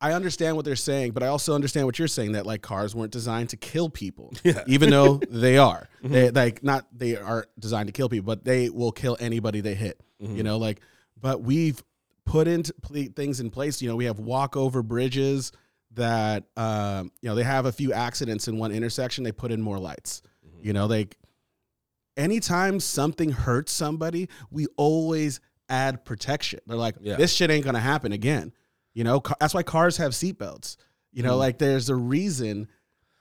Speaker 1: I understand what they're saying, but I also understand what you're saying that like cars weren't designed to kill people,
Speaker 2: Yeah.
Speaker 1: even though they are. Mm-hmm. They like not they are designed to kill people, but they will kill anybody they hit. You mm-hmm. know, like but we've put into things in place. You know, we have walkover bridges that um, you know they have a few accidents in one intersection. They put in more lights. Mm-hmm. You know, they anytime something hurts somebody, we always add protection. They're like,
Speaker 2: Yeah.
Speaker 1: this shit ain't gonna happen again. You know, ca- that's why cars have seatbelts. You know,
Speaker 2: Mhm.
Speaker 1: like there's a reason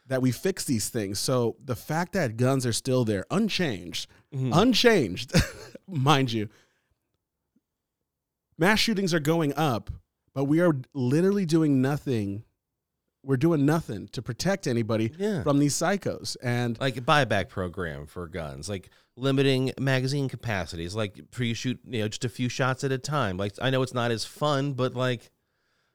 Speaker 1: that we fix these things. So the fact that guns are still there, unchanged,
Speaker 2: Mhm.
Speaker 1: unchanged, mind you, mass shootings are going up, but we are literally doing nothing. We're doing nothing to protect anybody
Speaker 2: yeah.
Speaker 1: from these psychos. And
Speaker 2: Like a buyback program for guns, like limiting magazine capacities, like pre shoot, you know, just a few shots at a time. Like I know it's not as fun, but like,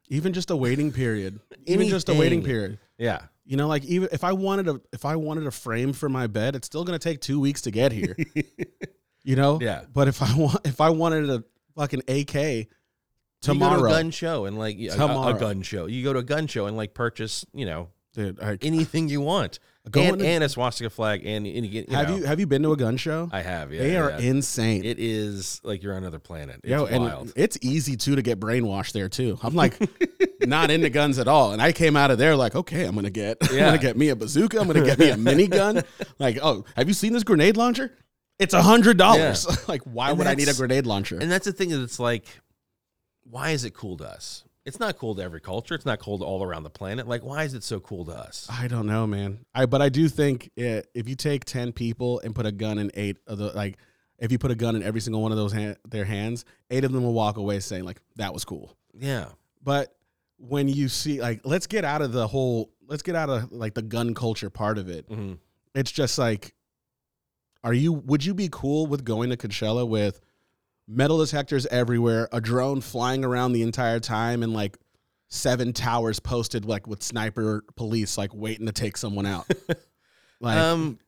Speaker 1: even just a waiting period, even just a waiting period.
Speaker 2: yeah,
Speaker 1: You know, like even if I wanted a if I wanted a frame for my bed, it's still gonna take two weeks to get here. you know?
Speaker 2: Yeah.
Speaker 1: But if I want if I wanted a fucking AK
Speaker 2: You go
Speaker 1: tomorrow,
Speaker 2: to a gun show and like a- a, a gun show. You go to a gun show and like purchase, you know,
Speaker 1: dude, I,
Speaker 2: anything you want.
Speaker 1: Going
Speaker 2: and,
Speaker 1: to-
Speaker 2: and a swastika flag, and, and you get. You
Speaker 1: have
Speaker 2: know,
Speaker 1: you have you been to a gun show?
Speaker 2: I have. Yeah,
Speaker 1: they are
Speaker 2: yeah.
Speaker 1: insane.
Speaker 2: It is like you're on another planet. It's
Speaker 1: Yo, and
Speaker 2: wild.
Speaker 1: it's easy too to get brainwashed there too. I'm like not into guns at all, and I came out of there like, okay, I'm gonna get, I'm gonna get me a bazooka. I'm gonna get me a minigun. Like, oh, have you seen this grenade launcher? It's a hundred dollars. like, why
Speaker 2: And
Speaker 1: would I need a grenade launcher?
Speaker 2: And that's the thing is, it's like, why is it cool to us? It's not cool to every culture. It's not cool to all around the planet. Like, why is it so cool to us?
Speaker 1: I don't know, man. I but I do think it, if you take ten people and put a gun in eight of the like, if you put a gun in every single one of those hand, their hands, eight of them will walk away saying like that was cool.
Speaker 2: Yeah.
Speaker 1: But when you see like, let's get out of the whole, let's get out of like the gun culture part of it.
Speaker 2: hmm
Speaker 1: It's just like, are you? Would you be cool with going to Coachella with metal detectors everywhere, a drone flying around the entire time, and like seven towers posted like with sniper police like waiting to take someone out? like,
Speaker 2: um,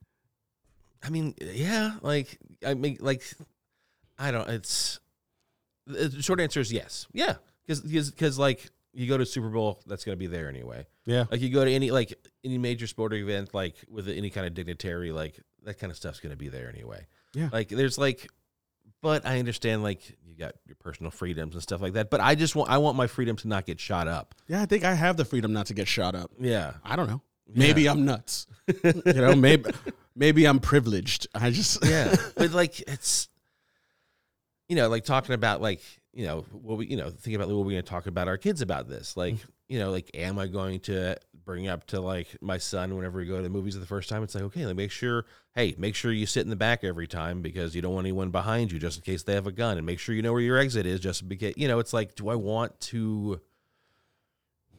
Speaker 2: I mean, yeah. Like, I mean, like, I don't. It's the short answer is yes. Yeah, because because like you go to Super Bowl, that's gonna be there anyway.
Speaker 1: yeah,
Speaker 2: Like you go to any like any major sporting event, like with any kind of dignitary, like that kind of stuff's gonna be there anyway.
Speaker 1: Yeah.
Speaker 2: Like there's like, but I understand like you got your personal freedoms and stuff like that. But I just want I want my freedom to not get shot up.
Speaker 1: yeah. I think I have the freedom not to get shot up.
Speaker 2: Yeah.
Speaker 1: I don't know. Maybe I'm nuts. you know, maybe maybe I'm privileged. I just
Speaker 2: yeah but like it's you know like talking about like you know what we you know thinking about what we're going to talk about our kids about this like mm. you know like am i going to bring up to like my son whenever we go to the movies the first time it's like okay like make sure hey make sure you sit in the back every time because you don't want anyone behind you just in case they have a gun and make sure you know where your exit is just because you know it's like do i want to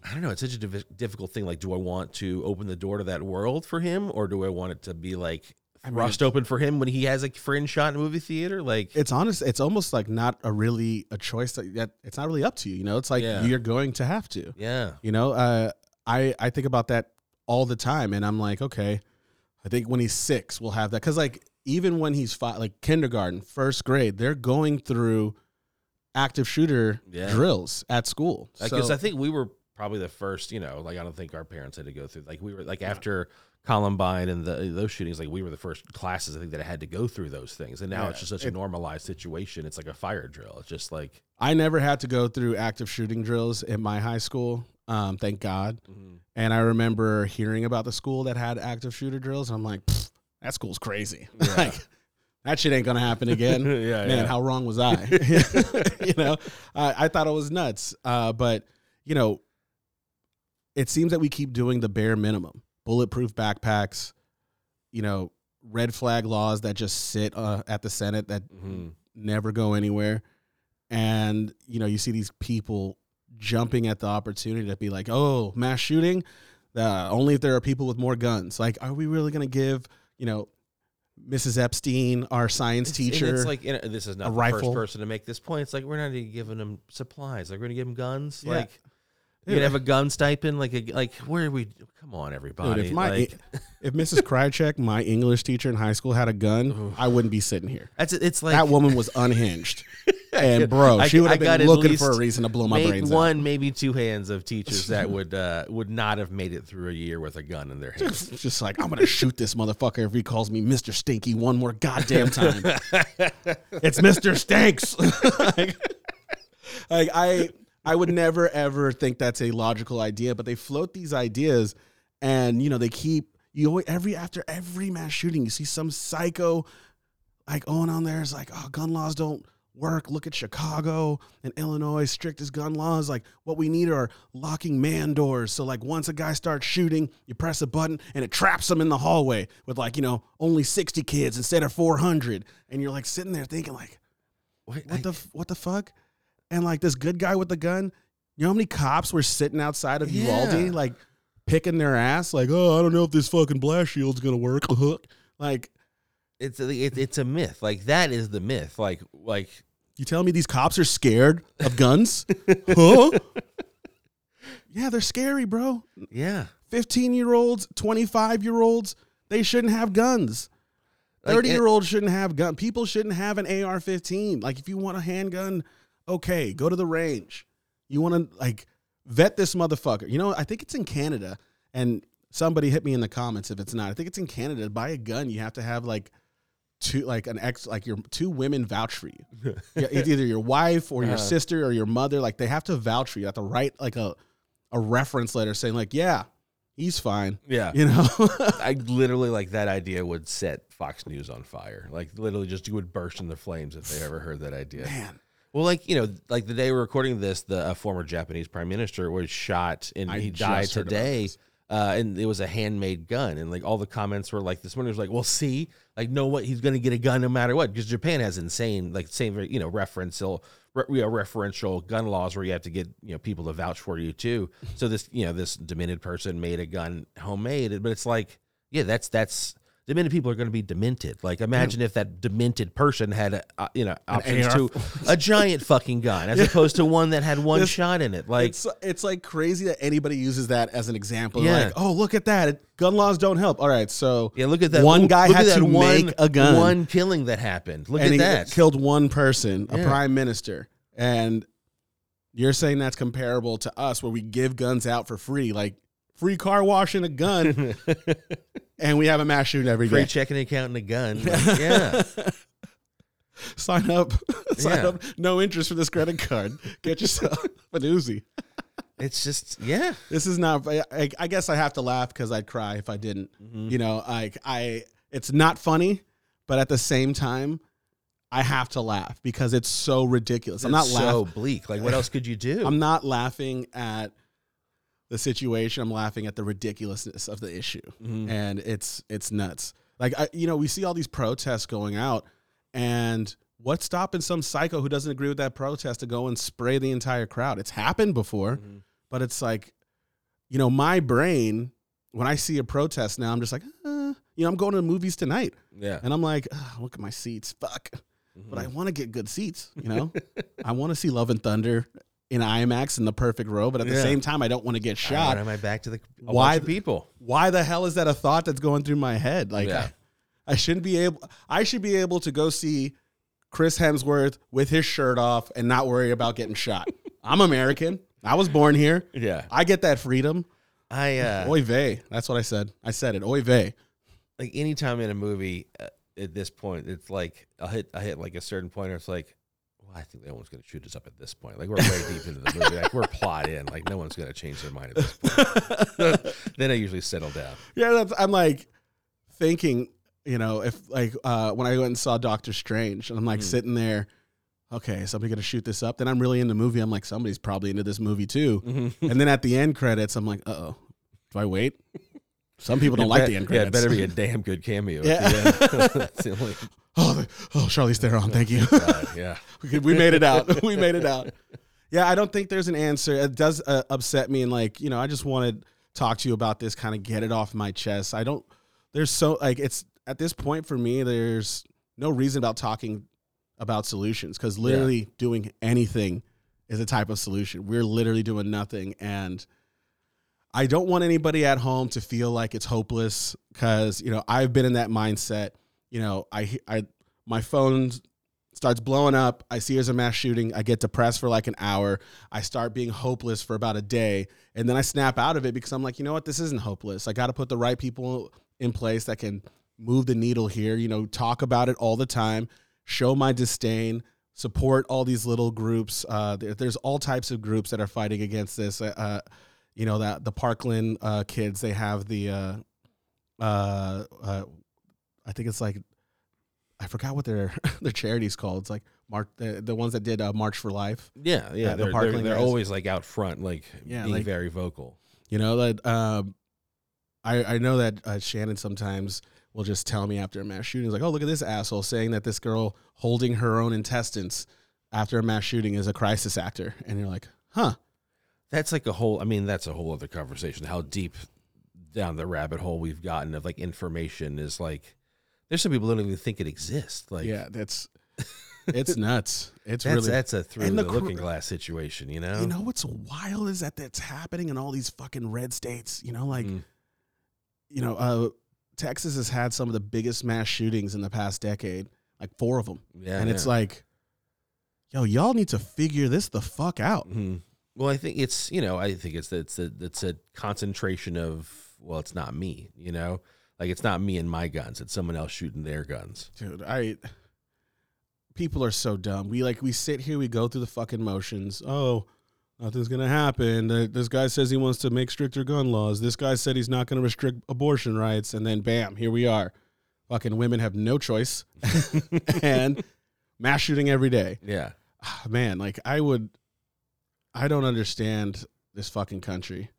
Speaker 2: I don't know. It's such a div- difficult thing. Like, do I want to open the door to that world for him, or do I want it to be like
Speaker 1: mean,
Speaker 2: thrust open for him when he has a fringe shot in a movie theater? Like,
Speaker 1: it's honest. It's almost like not a really a choice that, that it's not really up to you. You know, it's like
Speaker 2: Yeah.
Speaker 1: you're going to have to.
Speaker 2: yeah,
Speaker 1: You know, uh, I I think about that all the time, and I'm like, okay, I think when he's six, we'll have that because like even when he's five, like kindergarten, first grade, they're going through active shooter
Speaker 2: Yeah.
Speaker 1: drills at school.
Speaker 2: because
Speaker 1: So-
Speaker 2: I think we were probably the first. You know, like I don't think our parents had to go through. Like we were like after Columbine and the, those shootings. Like we were the first classes I think that had to go through those things. And now
Speaker 1: Yeah.
Speaker 2: it's just such a normalized situation. It's like a fire drill. It's just like
Speaker 1: I never had to go through active shooting drills in my high school. Um, thank God. And I remember hearing about the school that had active shooter drills. And I'm like, that school's crazy.
Speaker 2: Yeah.
Speaker 1: like, that shit ain't gonna happen again.
Speaker 2: yeah,
Speaker 1: Man,
Speaker 2: yeah.
Speaker 1: how wrong was I? you know, I, I thought it was nuts. Uh, but you know, it seems that we keep doing the bare minimum: bulletproof backpacks. You know, red flag laws that just sit uh, at the Senate that
Speaker 2: Mhm.
Speaker 1: never go anywhere. And you know, you see these people jumping at the opportunity to be like, "Oh, mass shooting, uh, only if there are people with more guns." Like, are we really going to give you know Mrs. Epstein, our science
Speaker 2: It's-
Speaker 1: teacher?
Speaker 2: It's like you know, this is not
Speaker 1: a
Speaker 2: the
Speaker 1: rifle.
Speaker 2: first person to make this point. It's like we're not even giving them supplies. Like we're gonna give them guns.
Speaker 1: Yeah.
Speaker 2: Like you
Speaker 1: Dude,
Speaker 2: gonna have a gun stipend. Like a, like where are we? Come on, everybody.
Speaker 1: Dude, if my
Speaker 2: like,
Speaker 1: if Mrs. Krychek, my English teacher in high school, had a gun, I wouldn't be sitting here.
Speaker 2: that's it's like
Speaker 1: that woman was unhinged, and bro,
Speaker 2: I-
Speaker 1: she would have been looking for a reason to blow my brains out.
Speaker 2: one, maybe two hands of teachers that would uh, would not have made it through a year with a gun in their hands.
Speaker 1: Just like I'm gonna shoot this motherfucker if he calls me Mr. Stinky one more goddamn time. it's Mr. Stinks. like, like, I I would never ever think that's a logical idea, but they float these ideas, and you know they keep you always, every after every mass shooting, you see some psycho like going on there is like, oh, gun laws don't work. Look at Chicago and Illinois, strict as gun laws. Like, what we need are locking man doors. So, like, once a guy starts shooting, you press a button and it traps him in the hallway with, like, you know, only 60 kids instead of 400. And you're like sitting there thinking, like,
Speaker 2: What,
Speaker 1: what the what the fuck? And like this good guy with the gun, you know how many cops were sitting outside of Uvalde, like picking their ass, like, oh, I don't know if this fucking blast shield's gonna work. like,
Speaker 2: it's a, it, it's a myth. Like that is the myth. Like like
Speaker 1: you telling me these cops are scared of guns? huh? Yeah, they're scary, bro.
Speaker 2: yeah.
Speaker 1: 15 year olds, 25 year olds, they shouldn't have guns. 30
Speaker 2: it-
Speaker 1: year olds shouldn't have gun. People shouldn't have an AR 15. Like, if you want a handgun, okay, go to the range. You want to, like, vet this motherfucker. You know, I think it's in Canada. And somebody hit me in the comments if it's not. I think it's in Canada. To buy a gun, you have to have like two, like an ex, like your two women vouch for you. yeah, it's either your wife or your
Speaker 2: Uh-huh.
Speaker 1: sister or your mother. Like they have to vouch for you. You have to write like a a reference letter saying like, yeah, he's fine.
Speaker 2: Yeah.
Speaker 1: You know.
Speaker 2: I literally like that idea would set Fox News on fire. Like literally just you would burst into flames if they ever heard that idea.
Speaker 1: Man,
Speaker 2: Well, like you know, like the day we're recording this, the uh, former Japanese prime minister was shot and
Speaker 1: I
Speaker 2: he died today. Uh, and it was a handmade gun, and like all the comments were like, "This one was like, well, see, like, no, what he's going to get a gun no matter what, because Japan has insane, like, same, you know, referential, re, you know, referential gun laws where you have to get you know people to vouch for you too. So this, you know, this demented person made a gun homemade, but it's like, yeah, that's that's demented people are going to be demented. Like, imagine if that demented person had, a, uh, you know, options
Speaker 1: AR.
Speaker 2: to a giant fucking gun as opposed to one that had one
Speaker 1: This-
Speaker 2: shot in it. Like,
Speaker 1: it's it's like crazy that anybody uses that as an example.
Speaker 2: Yeah.
Speaker 1: Like, oh, look at that. It, gun laws don't help. All right, so
Speaker 2: yeah, look at that.
Speaker 1: One guy
Speaker 2: at
Speaker 1: had to
Speaker 2: one,
Speaker 1: make a gun.
Speaker 2: One killing that happened. Look
Speaker 1: and
Speaker 2: at
Speaker 1: he
Speaker 2: that.
Speaker 1: killed one person, a
Speaker 2: Yeah.
Speaker 1: prime minister, and you're saying that's comparable to us, where we give guns out for free, like free car wash and a gun, and we have a mass shooting every
Speaker 2: Free
Speaker 1: day.
Speaker 2: checking account and a gun. Like, yeah.
Speaker 1: Sign up, sign
Speaker 2: Yeah.
Speaker 1: up. No interest for this credit card. Get yourself an Uzi.
Speaker 2: It's just, yeah.
Speaker 1: This is not. I, I- I guess I have to laugh because I'd cry if I didn't.
Speaker 2: Mhm.
Speaker 1: You know, like I, it's not funny, but at the same time, I have to laugh because it's so ridiculous. I'm not
Speaker 2: It's
Speaker 1: laughing.
Speaker 2: so bleak. Like, what else could you do?
Speaker 1: I'm not laughing at the situation. I'm laughing at the ridiculousness of the issue,
Speaker 2: Mhm.
Speaker 1: and it's it's nuts. Like I, you know, we see all these protests going out, and what's stopping some psycho who doesn't agree with that protest to go and spray the entire crowd? It's happened before,
Speaker 2: Mhm.
Speaker 1: but it's like, you know, my brain when I see a protest now, I'm just like, uh, you know, I'm going to the movies tonight,
Speaker 2: Yeah.
Speaker 1: and I'm like, "Ugh, look at my seats, fuck but I want to get good seats. You know, I want to see Love and Thunder in IMAX in the perfect row, but at the
Speaker 2: Yeah.
Speaker 1: same time, I don't want to get
Speaker 2: Shot. am I back to the a
Speaker 1: Why
Speaker 2: bunch of people?
Speaker 1: Why the hell is that a thought that's going through my head? Like,
Speaker 2: Yeah.
Speaker 1: I, I shouldn't be able. I should be able to go see Chris Hemsworth with his shirt off and not worry about getting shot. I'm American. I was born here.
Speaker 2: Yeah.
Speaker 1: I get that freedom.
Speaker 2: I uh
Speaker 1: Oy vey. That's what I said. I said it. Oy vey.
Speaker 2: like anytime in a movie uh, at this point, it's like I'll hit I hit like a certain point where it's like, well, I think no one's going to shoot us up at this point. Like we're way deep into the movie. Like we're plot in. Like no one's going to change their mind at this point. then I usually settle down.
Speaker 1: Yeah, that's, I'm like thinking, you know, if like uh, when I went and saw Doctor Strange, and I'm like
Speaker 2: Mm.
Speaker 1: sitting there, okay, somebody gonna shoot this up. Then I'm really into the movie. I'm like, somebody's probably into this movie too.
Speaker 2: Mm-hmm.
Speaker 1: and then at the end credits, I'm like, uh oh, do I wait? Some people don't
Speaker 2: It
Speaker 1: like
Speaker 2: bet-
Speaker 1: the end
Speaker 2: Yeah, it
Speaker 1: credits.
Speaker 2: better be a damn good cameo
Speaker 1: Yeah.
Speaker 2: the end. That's the only
Speaker 1: oh, oh, Charlize Theron, thank you.
Speaker 2: God, yeah.
Speaker 1: we we made it out. we made it out. Yeah, I don't think there's an answer. It does uh, upset me, and like you know, I just wanted to talk to you about this, kind of get it off my chest. I don't. There's so like it's at this point for me. There's no reason about talking about solutions because literally doing anything is a type of solution. We're literally doing nothing, and I don't want anybody at home to feel like it's hopeless because you know I've been in that mindset. You know, I I my phone starts blowing up. I see there's a mass shooting. I get depressed for like an hour. I start being hopeless for about a day, and then I snap out of it because I'm like, you know what, this isn't hopeless. I got to put the right people in place that can move the needle here. You know, talk about it all the time, show my disdain. Support all these little groups. Uh, there, there's all types of groups that are fighting against this. Uh, uh, you know that the Parkland uh, kids they have the uh, uh, uh, I think it's like I forgot what their their charity's called. It's like March the, the ones that did uh, March for Life.
Speaker 2: Yeah,
Speaker 1: Uh,
Speaker 2: yeah.
Speaker 1: the
Speaker 2: they're they're, they're always like out front, like
Speaker 1: Yeah,
Speaker 2: being
Speaker 1: like-
Speaker 2: very vocal.
Speaker 1: You know that um, I I know that uh, Shannon sometimes will just tell me after a mass shooting, is like, oh look at this asshole saying that this girl holding her own intestines after a mass shooting is a crisis actor, and you're like, huh?
Speaker 2: That's like a whole. I mean, that's a whole other conversation. How deep down the rabbit hole we've gotten of like information is like. There's some people who don't even think it exists. Like,
Speaker 1: yeah, that's it's nuts. It's
Speaker 2: that's
Speaker 1: really
Speaker 2: that's a through the,
Speaker 1: the
Speaker 2: looking glass situation. You know.
Speaker 1: You know what's wild is that that's happening in all these fucking red states. You know, like,
Speaker 2: Mm.
Speaker 1: you know, uh, Texas has had some of the biggest mass shootings in the past decade, like four of them,
Speaker 2: yeah,
Speaker 1: and it's like, yo, y'all need to figure this the fuck out.
Speaker 2: Mhm. Well, I think it's you know I think it's it's a it's a concentration of well, it's not me, you know, like it's not me and my guns; it's someone else shooting their guns.
Speaker 1: dude i people are so dumb. We like we sit here we go through the fucking motions. Oh nothing's gonna happen. This guy says he wants to make stricter gun laws. This guy said he's not gonna restrict abortion rights. And then bam here we are. Fucking women have no choice. And mass shooting every day.
Speaker 2: Yeah,
Speaker 1: Ah, man like i would i don't understand this fucking country.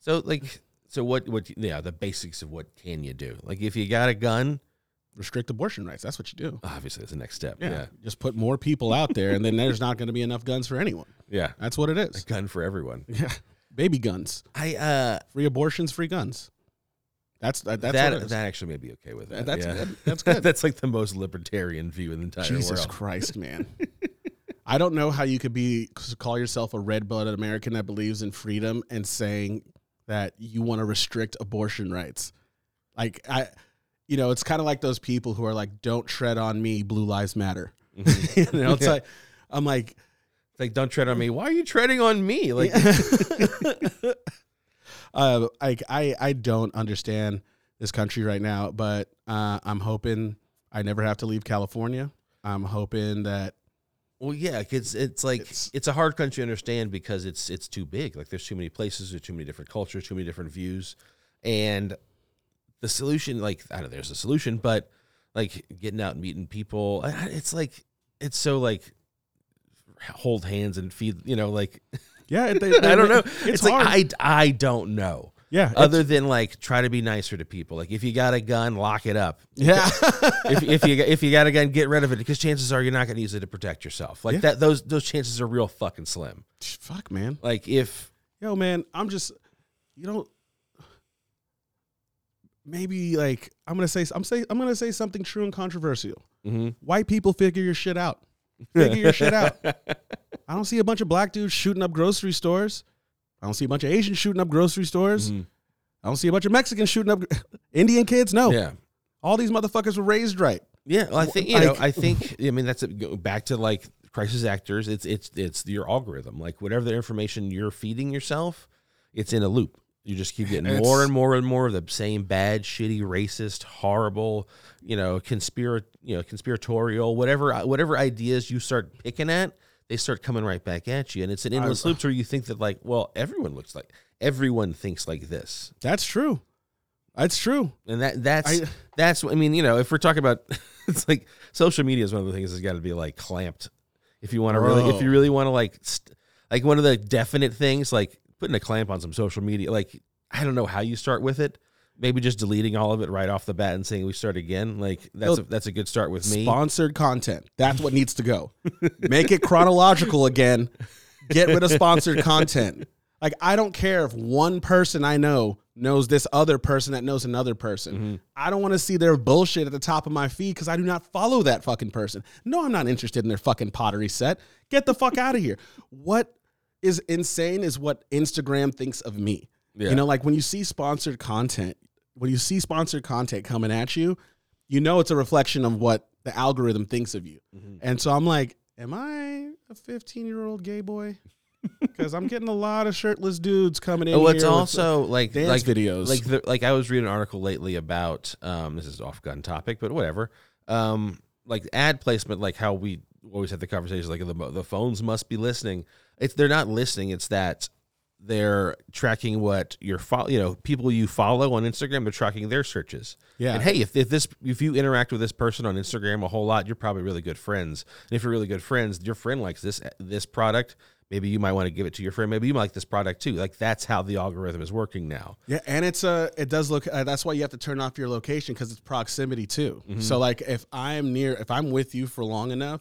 Speaker 2: So like, so what? What? Yeah, the basics of what can you do? Like, if you got a gun,
Speaker 1: restrict abortion rights that's what you do
Speaker 2: obviously that's the next step.
Speaker 1: yeah,
Speaker 2: Yeah,
Speaker 1: just put more people out there and then there's not going to be enough guns for anyone
Speaker 2: yeah,
Speaker 1: that's what it is.
Speaker 2: a gun for everyone.
Speaker 1: Yeah, baby guns,
Speaker 2: I uh,
Speaker 1: free abortions, free guns. That's that, that's
Speaker 2: that
Speaker 1: what it is.
Speaker 2: that actually may be okay with that.
Speaker 1: that's
Speaker 2: yeah.
Speaker 1: good. That's good.
Speaker 2: that's like the most libertarian view in the entire
Speaker 1: Jesus
Speaker 2: world.
Speaker 1: Jesus Christ, man. I don't know how you could be call yourself a red-blooded American that believes in freedom and saying that you want to restrict abortion rights. Like I, you know, it's kind of like those people who are like, "Don't tread on me, Blue Lives Matter."
Speaker 2: Mhm.
Speaker 1: you know, it's
Speaker 2: Yeah.
Speaker 1: like I'm like,
Speaker 2: It's like, don't tread on me. Why are you treading on me? Like,
Speaker 1: uh, like I I don't understand this country right now, but uh, I'm hoping I never have to leave California. I'm hoping that
Speaker 2: well, yeah, it's it's like
Speaker 1: It's-
Speaker 2: it's, a hard country to understand because it's it's too big. Like, there's too many places, there's too many different cultures, too many different views, and the solution, like, I don't know, there's a solution, but like getting out and meeting people, it's like it's so like hold hands and feed, you know, like
Speaker 1: yeah, it- they,
Speaker 2: I don't know.
Speaker 1: It's,
Speaker 2: It's,
Speaker 1: hard.
Speaker 2: like I I don't know.
Speaker 1: Yeah,
Speaker 2: Other than like try to be nicer to people. Like if you got a gun, lock it up.
Speaker 1: yeah.
Speaker 2: if, if you if you got a gun, get rid of it because chances are you're not going to use it to protect yourself. Like
Speaker 1: Yeah.
Speaker 2: that, those those chances are real fucking slim.
Speaker 1: Fuck, man.
Speaker 2: Like if
Speaker 1: Yo, man, I'm just, you know, maybe like I'm gonna say I'm say I'm gonna say something true and controversial. Mm-hmm. White people figure your shit out. Figure your shit out. I don't see a bunch of black dudes shooting up grocery stores. I don't see a bunch of Asians shooting up grocery stores.
Speaker 2: Mhm.
Speaker 1: I don't see a bunch of Mexicans shooting up Indian kids. No,
Speaker 2: yeah,
Speaker 1: all these motherfuckers were raised right.
Speaker 2: yeah. Well, I think you know. I think I mean that's. Go back to like crisis actors. It's it's it's your algorithm. Like whatever the information you're feeding yourself, it's in a loop. You just keep getting
Speaker 1: It's-
Speaker 2: more and more and more of the same bad, shitty, racist, horrible, you know, conspira, you know, conspiratorial, whatever, whatever ideas you start picking at, they start coming right back at you, and it's an endless
Speaker 1: I-
Speaker 2: loop where you think that like, well, everyone looks like, everyone thinks like this,
Speaker 1: That's true. That's true.
Speaker 2: and that that's
Speaker 1: I-
Speaker 2: that's I mean, you know, if we're talking about, it's like social media is one of the things that's got to be like clamped. If you want to really, if you really want to like, st- like one of the definite things, like putting a clamp on some social media, like I don't know how you start with it. Maybe just deleting all of it right off the bat and saying we start again. Like that's
Speaker 1: Yo,
Speaker 2: a, that's a good start with me.
Speaker 1: Sponsored content. That's what needs to go. Make it chronological again. Get rid of sponsored content. Like I don't care if one person I know knows this other person that knows another person.
Speaker 2: Mm-hmm.
Speaker 1: I don't want to see their bullshit at the top of my feed because I do not follow that fucking person. No, I'm not interested in their fucking pottery set. Get the fuck out of here. What is insane is what Instagram thinks of me.
Speaker 2: Yeah.
Speaker 1: You know, like when you see sponsored content, when you see sponsored content coming at you, you know it's a reflection of what the algorithm thinks of you.
Speaker 2: Mm-hmm.
Speaker 1: And so I'm like, am I a 15 year old gay boy? Because I'm getting a lot of shirtless dudes coming in.
Speaker 2: Oh, it's also like
Speaker 1: dance
Speaker 2: like
Speaker 1: videos.
Speaker 2: Like the, like I was reading an article lately about um this is off gun topic, but whatever. Um like ad placement, like how we always have the conversations, like the the phones must be listening. It's they're not listening. It's that they're tracking what your follow, you know, people you follow on Instagram. They're tracking their searches.
Speaker 1: Yeah.
Speaker 2: And hey, if, if this if you interact with this person on Instagram a whole lot, you're probably really good friends. And if you're really good friends, your friend likes this this product. Maybe you might want to give it to your friend. Maybe you might like this product too. Like that's how the algorithm is working now.
Speaker 1: Yeah, and it's a it does look. Uh, that's why you have to turn off your location because it's proximity too.
Speaker 2: Mm-hmm.
Speaker 1: So like if I'm near, if I'm with you for long enough,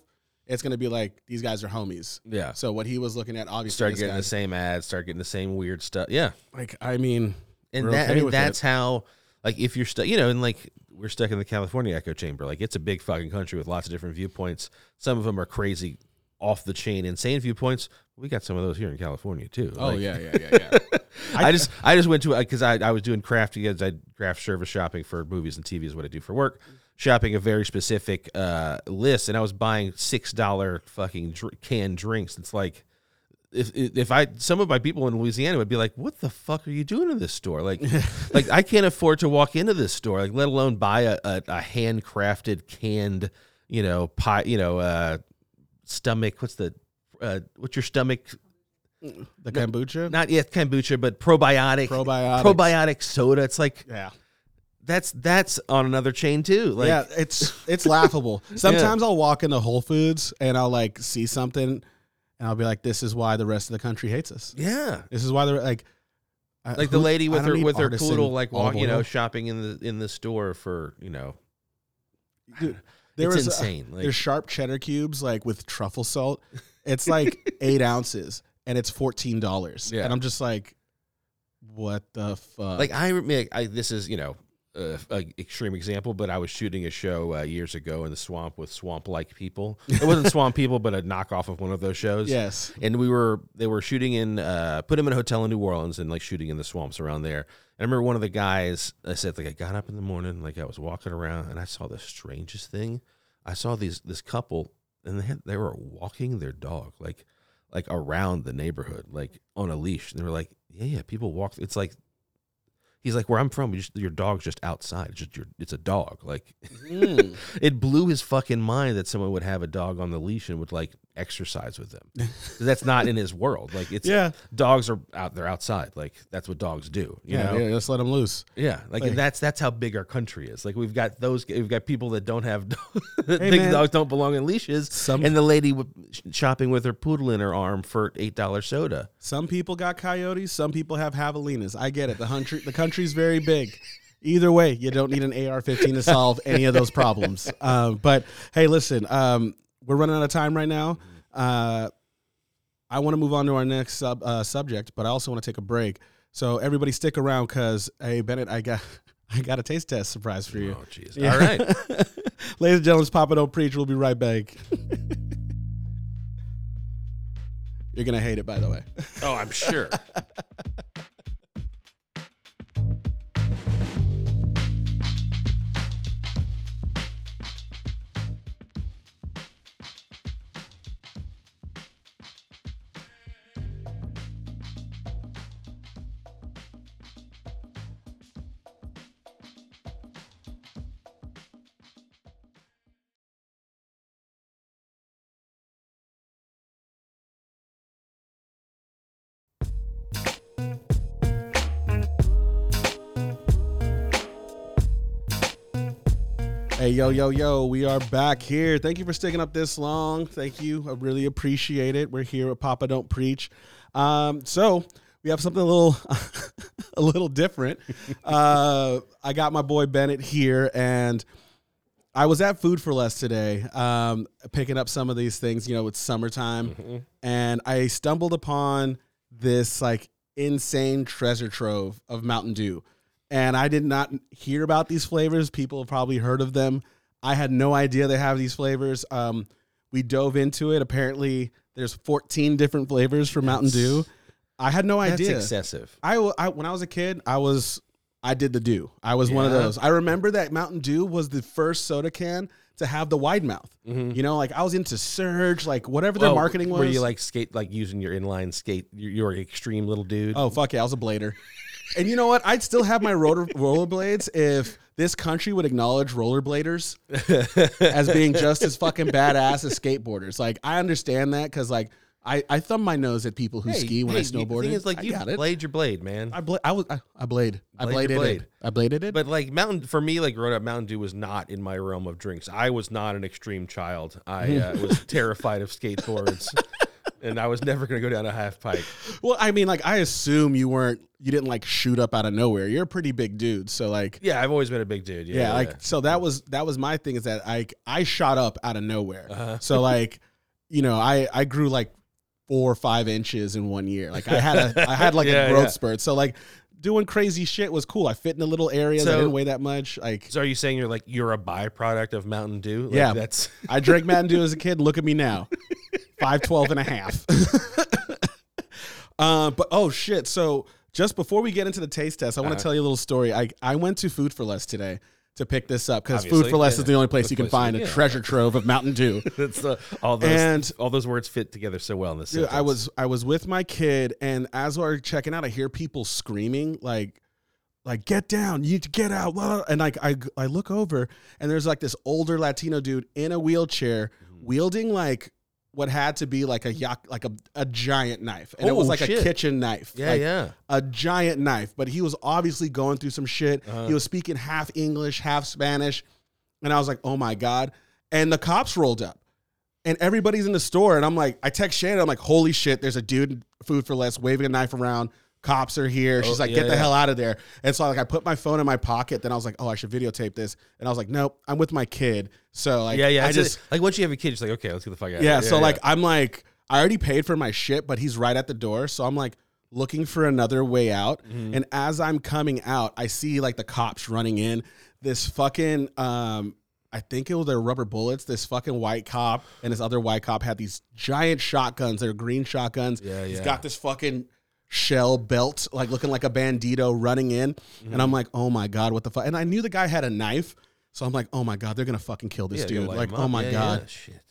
Speaker 1: it's gonna be like these guys are homies.
Speaker 2: Yeah.
Speaker 1: So what he was looking at, obviously,
Speaker 2: Start getting the same ads. Start getting the same weird stuff. Yeah.
Speaker 1: like I mean,
Speaker 2: and that
Speaker 1: okay
Speaker 2: I mean that's how like if you're stuck you know and like we're stuck in the California echo chamber like it's a big fucking country with lots of different viewpoints some of them are crazy off the chain insane viewpoints we got some of those here in California too
Speaker 1: oh
Speaker 2: Like,
Speaker 1: yeah, yeah, yeah, yeah.
Speaker 2: I, just I just went to uh, because I, I was doing craft because I craft service shopping for movies and TV is what I do for work shopping a very specific uh list and I was buying six dollar fucking dr- canned drinks it's like if if I some of my people in Louisiana would be like, "What the fuck are you doing in this store?" Like, like I can't afford to walk into this store, like let alone buy a, a, a handcrafted canned, you know, pie, you know, uh, stomach. What's the uh, what's your stomach?
Speaker 1: The kombucha,
Speaker 2: Not yet kombucha, but probiotic
Speaker 1: probiotics.
Speaker 2: probiotic soda. It's like
Speaker 1: Yeah.
Speaker 2: That's that's on another chain too. Like,
Speaker 1: yeah, it's it's laughable. Sometimes I'll walk into Whole Foods and I'll like see something, and I'll be like, "This is why the rest of the country hates us.
Speaker 2: yeah.
Speaker 1: This is why they're like."
Speaker 2: Like the lady with her with her poodle, like walk, you know, shopping in the in the store for you know,
Speaker 1: Dude, there
Speaker 2: it's
Speaker 1: was a-
Speaker 2: insane. like,
Speaker 1: there's sharp cheddar cubes like with truffle salt. It's like eight ounces and it's fourteen dollars.
Speaker 2: Yeah.
Speaker 1: And I'm just like, what the fuck?
Speaker 2: like I, I this is you know uh, a extreme example, but I was shooting a show uh, years ago in the swamp with swamp like people. It wasn't swamp people, but a knockoff of one of those shows.
Speaker 1: yes,
Speaker 2: and we were they were shooting in uh put him in a hotel in New Orleans and like shooting in the swamps around there. And I remember one of the guys I said like I got up in the morning like I was walking around and I saw the strangest thing. I saw these this couple and they had, they were walking their dog like like around the neighborhood like on a leash. And they were like, yeah, yeah, people walk. It's like he's like where I'm from, you just, your dog's just outside. It's just your it's a dog. Like
Speaker 1: Mm.
Speaker 2: it blew his fucking mind that someone would have a dog on the leash and would like exercise with them. that's not in his world. Like it's
Speaker 1: yeah,
Speaker 2: dogs are out there outside. Like that's what dogs do. You
Speaker 1: yeah,
Speaker 2: know?
Speaker 1: yeah. Let's let them loose.
Speaker 2: Yeah, like,
Speaker 1: Like-
Speaker 2: that's that's how big our country is. Like we've got those, we've got people that don't have that
Speaker 1: Hey,
Speaker 2: think
Speaker 1: man.
Speaker 2: dogs don't belong in leashes,
Speaker 1: Some
Speaker 2: and the lady shopping with her poodle in her arm for eight dollar soda.
Speaker 1: Some people got coyotes. Some people have javelinas. I get it. The country, the country's very big. Either way, you don't need an AR-15 to solve any of those problems. Um, but hey, listen, um, we're running out of time right now. Uh, I want to move on to our next sub, uh, subject, but I also want to take a break. So everybody, stick around because hey, Bennett, I got I got a taste test surprise for you.
Speaker 2: Oh jeez!
Speaker 1: Yeah.
Speaker 2: All right,
Speaker 1: ladies and gentlemen, Papa Don't Preach. We'll be right back. You're gonna hate it, by the way.
Speaker 2: oh I'm sure.
Speaker 1: Yo, yo, yo, we are back here. Thank you for sticking up this long. Thank you. I really appreciate it. We're here at Papa Don't Preach. Um, so we have something a little a little different. Uh, I got my boy Bennett here and I was at Food for Less today, um, picking up some of these things, you know, it's summertime, and I stumbled upon this like insane treasure trove of Mountain Dew and I did not hear about these flavors. People have probably heard of them. I had no idea they have these flavors. Um, we dove into it. Apparently, there's 14 different flavors for Mountain Dew. I had no
Speaker 2: That's
Speaker 1: idea.
Speaker 2: excessive.
Speaker 1: I when I was a kid, I was I did the Dew. I was one of those. I remember that Mountain Dew was the first soda can to have the wide mouth.
Speaker 2: Mhm.
Speaker 1: You know, like I was into Surge, like whatever their
Speaker 2: Oh,
Speaker 1: marketing was.
Speaker 2: Were you like skate, like using your inline skate? You're an extreme little dude.
Speaker 1: Oh fuck yeah, I was a blader. And you know what? I'd still have my roller rollerblades if this country would acknowledge rollerbladers as being just as fucking badass as skateboarders. Like I understand that because like I, I thumb my nose at people who
Speaker 2: Hey,
Speaker 1: ski when
Speaker 2: hey,
Speaker 1: I snowboarded.
Speaker 2: The thing is, like
Speaker 1: I
Speaker 2: you blade your blade, man.
Speaker 1: I bla- I was I, I blade. I
Speaker 2: Blade
Speaker 1: bladed
Speaker 2: blade.
Speaker 1: it. I bladed it.
Speaker 2: But like Mountain for me, like growing up, Mountain Dew was not in my realm of drinks. I was not an extreme child. I uh, was terrified of skateboards, and I was never going to go down a half pipe.
Speaker 1: well, I mean, like I assume you weren't you didn't like shoot up out of nowhere. You're a pretty big dude, so like
Speaker 2: Yeah, I've always been a big dude. Yeah,
Speaker 1: yeah,
Speaker 2: yeah.
Speaker 1: like so that was that was my thing is that I I shot up out of nowhere.
Speaker 2: Uh-huh.
Speaker 1: So like, you know, I I grew like four or five inches in one year. Like I had a I had like
Speaker 2: Yeah,
Speaker 1: a growth spurt. So like doing crazy shit was cool. I fit in a little area that
Speaker 2: So-
Speaker 1: didn't weigh that much. Like
Speaker 2: So are you saying you're like you're a byproduct of Mountain Dew? Like,
Speaker 1: Yeah.
Speaker 2: that's
Speaker 1: I drank Mountain Dew as a kid. Look at me now. 5'12 and a half. uh, but oh shit. So just before we get into the taste test, I want to
Speaker 2: Uh-huh.
Speaker 1: tell you a little story. I, I went to Food for Less today to pick this up because Food for Less
Speaker 2: yeah.
Speaker 1: is the only place
Speaker 2: The
Speaker 1: you can
Speaker 2: place-
Speaker 1: find a
Speaker 2: yeah.
Speaker 1: treasure trove of Mountain Dew.
Speaker 2: That's uh, all those
Speaker 1: And-
Speaker 2: all those words fit together so well in this.
Speaker 1: Dude, I was I was with my kid, and as we're checking out, I hear people screaming like, like get down, you need to get out, and like I I look over, and there's like this older Latino dude in a wheelchair
Speaker 2: Mm-hmm.
Speaker 1: wielding like what had to be like a yak, like a, a giant knife, and it
Speaker 2: Oh,
Speaker 1: was like a kitchen knife,
Speaker 2: Yeah,
Speaker 1: like,
Speaker 2: yeah.
Speaker 1: a giant knife. But he was obviously going through some shit.
Speaker 2: Uh-huh.
Speaker 1: He was speaking half English, half Spanish, and I was like, oh my god! And the cops rolled up and everybody's in the store and i'm like i text shannon i'm like holy shit there's a dude in food for less waving a knife around cops are here she's
Speaker 2: Oh,
Speaker 1: like
Speaker 2: yeah,
Speaker 1: get the
Speaker 2: yeah.
Speaker 1: hell out of there and so like i put my phone in my pocket then i was like oh i should videotape this and i was like nope i'm with my kid so like
Speaker 2: yeah, yeah.
Speaker 1: i just
Speaker 2: like once you have a kid, it's like okay, let's get the fuck out.
Speaker 1: yeah,
Speaker 2: of here.
Speaker 1: so like i'm like i already paid for my shit but he's right at the door so i'm like looking for another way out
Speaker 2: Mm-hmm.
Speaker 1: and as i'm coming out i see like the cops running in this fucking um I think it was their rubber bullets. This fucking white cop and this other white cop had these giant shotguns. They're green shotguns.
Speaker 2: Yeah, yeah.
Speaker 1: He's got this fucking shell belt, like looking like a bandito running in. And I'm like, oh my God, what the fuck? And I knew the guy had a knife. So I'm like, oh my God, they're going to fucking kill this
Speaker 2: Yeah,
Speaker 1: dude. Like, oh my
Speaker 2: Yeah,
Speaker 1: God.
Speaker 2: yeah, shit.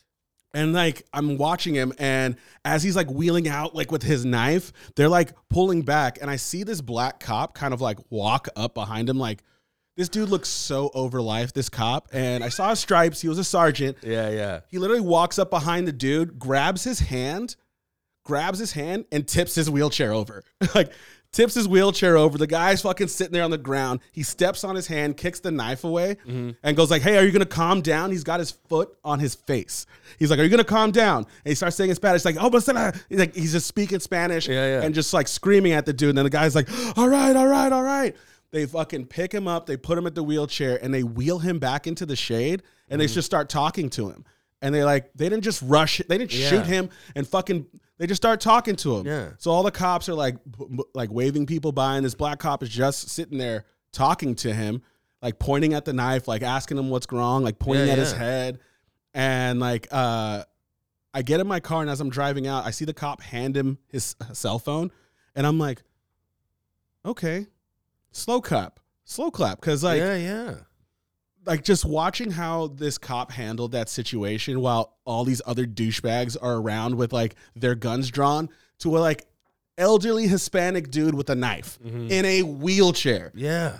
Speaker 1: And like I'm watching him, and as he's like wheeling out like with his knife, they're like pulling back, and I see this black cop kind of like walk up behind him, like this dude looks so over life, this cop. And I saw his stripes, he was a sergeant.
Speaker 2: Yeah, yeah.
Speaker 1: He literally walks up behind the dude, grabs his hand, grabs his hand, and tips his wheelchair over. like tips his wheelchair over. The guy's fucking sitting there on the ground. He steps on his hand, kicks the knife away, mm-hmm. and goes like, "Hey, are you gonna calm down?" He's got his foot on his face. He's like, "Are you gonna calm down?" And he starts saying in Spanish, like, "Oh, but he's like, he's just speaking Spanish,
Speaker 2: Yeah, yeah.
Speaker 1: and just like screaming at the dude. And then the guy's like, "All right, all right, all right." They fucking pick him up, they put him at the wheelchair, and they wheel him back into the shade, and they mm-hmm. just start talking to him. And they like they didn't just rush, they didn't
Speaker 2: Yeah.
Speaker 1: shoot him and fucking. They just start talking to him.
Speaker 2: Yeah.
Speaker 1: So all the cops are like, like waving people by, and this black cop is just sitting there talking to him, like pointing at the knife, like asking him what's wrong, like pointing
Speaker 2: Yeah,
Speaker 1: at his head, and like uh, I get in my car, and as I'm driving out, I see the cop hand him his cell phone, and I'm like, okay, slow clap, slow clap, because like
Speaker 2: yeah, yeah.
Speaker 1: Like just watching how this cop handled that situation while all these other douchebags are around with like their guns drawn to a like elderly Hispanic dude with a knife
Speaker 2: Mhm.
Speaker 1: in a wheelchair.
Speaker 2: Yeah.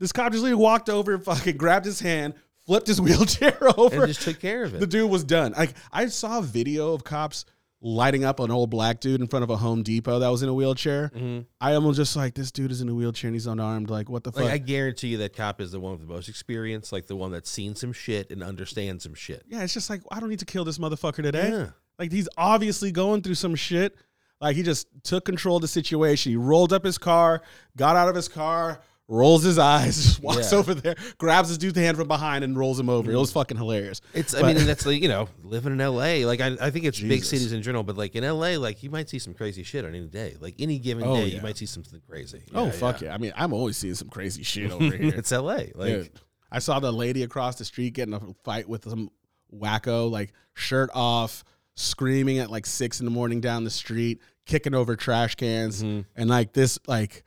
Speaker 1: This cop just literally walked over, and fucking grabbed his hand, flipped his wheelchair over.
Speaker 2: And just took care of it.
Speaker 1: the dude was done. Like I saw a video of cops lighting up an old black dude in front of a Home Depot that was in a wheelchair.
Speaker 2: Mhm.
Speaker 1: I almost just like this dude is in a wheelchair and he's unarmed. Like what the fuck?
Speaker 2: Like I guarantee you that cop is the one with the most experience, like the one that's seen some shit and understands some shit.
Speaker 1: yeah, it's just like I don't need to kill this motherfucker today.
Speaker 2: Yeah.
Speaker 1: Like he's obviously going through some shit. Like he just took control of the situation. He rolled up his car, got out of his car, rolls his eyes, just walks
Speaker 2: Yeah.
Speaker 1: over there, grabs his dude's hand from behind and rolls him over. It was fucking hilarious.
Speaker 2: It's, I
Speaker 1: But-
Speaker 2: mean, and that's like, you know, living in LA. Like, I, I think it's big cities in general, but like in LA, like you might see some crazy shit on any day. Like any given
Speaker 1: Oh,
Speaker 2: day,
Speaker 1: yeah.
Speaker 2: you might see something crazy.
Speaker 1: oh fuck yeah. I mean, I'm always seeing some crazy shit over here.
Speaker 2: it's LA. Like,
Speaker 1: Dude, I saw the lady across the street getting a fight with some wacko, like shirt off, screaming at like six in the morning down the street, kicking over trash cans,
Speaker 2: Mhm.
Speaker 1: and like this, like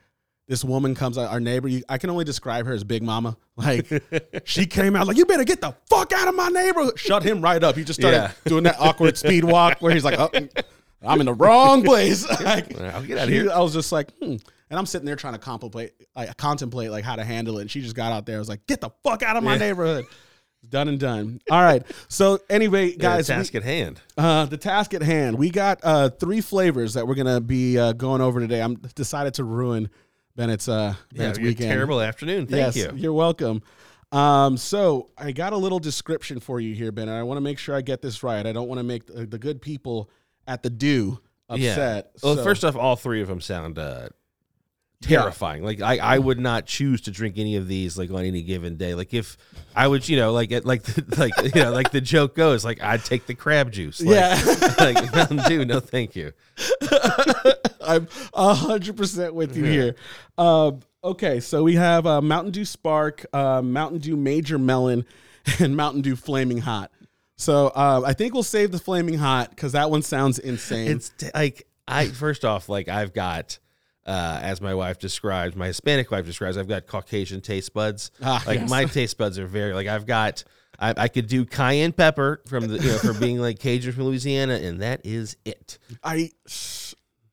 Speaker 1: this woman comes out, our neighbor. You, I can only describe her as Big Mama. Like she came out like, "You better get the fuck out of my neighborhood." Shut him right up. He just started
Speaker 2: Yeah.
Speaker 1: doing that awkward speed walk where he's like, oh, "I'm in the wrong place." like,
Speaker 2: I'll get out of
Speaker 1: she-
Speaker 2: here.
Speaker 1: I was just like, hmm. And I'm sitting there trying to contemplate, like contemplate, like how to handle it. And she just got out there. I was like, "Get the fuck out of my
Speaker 2: Yeah.
Speaker 1: neighborhood." Done and done. All right. So anyway,
Speaker 2: Yeah,
Speaker 1: guys, we-
Speaker 2: task at hand.
Speaker 1: uh, the task at hand. We got uh, three flavors that we're gonna be uh, going over today. I'm decided to ruin Bennett's uh,
Speaker 2: Yeah,
Speaker 1: Bennett's
Speaker 2: your
Speaker 1: weekend.
Speaker 2: terrible afternoon. Thank
Speaker 1: yes,
Speaker 2: you.
Speaker 1: You're welcome. Um, so I got a little description for you here, Ben. And I want to make sure I get this right. I don't want to make the, the good people at the do upset.
Speaker 2: Well,
Speaker 1: So-
Speaker 2: first off, all three of them sound uh, terrifying. Like I, I would not choose to drink any of these like on any given day. Like if I would, you know, like at, like the, like you know, like the joke goes, like I'd take the crab juice. Like,
Speaker 1: Yeah.
Speaker 2: like Mountain Dew, no, thank you.
Speaker 1: I'm a hundred percent with you here. Um, okay, so we have uh, Mountain Dew Spark, uh, Mountain Dew Major Melon, and Mountain Dew Flaming Hot. So uh, I think we'll save the Flaming Hot because that one sounds insane.
Speaker 2: It's t- like I first off, like I've got uh, as my wife describes, my Hispanic wife describes, I've got Caucasian taste buds.
Speaker 1: Ah,
Speaker 2: like
Speaker 1: yes.
Speaker 2: my taste buds are very like I've got. I, I could do cayenne pepper from the you know for being like Cajun from Louisiana, and that is it.
Speaker 1: I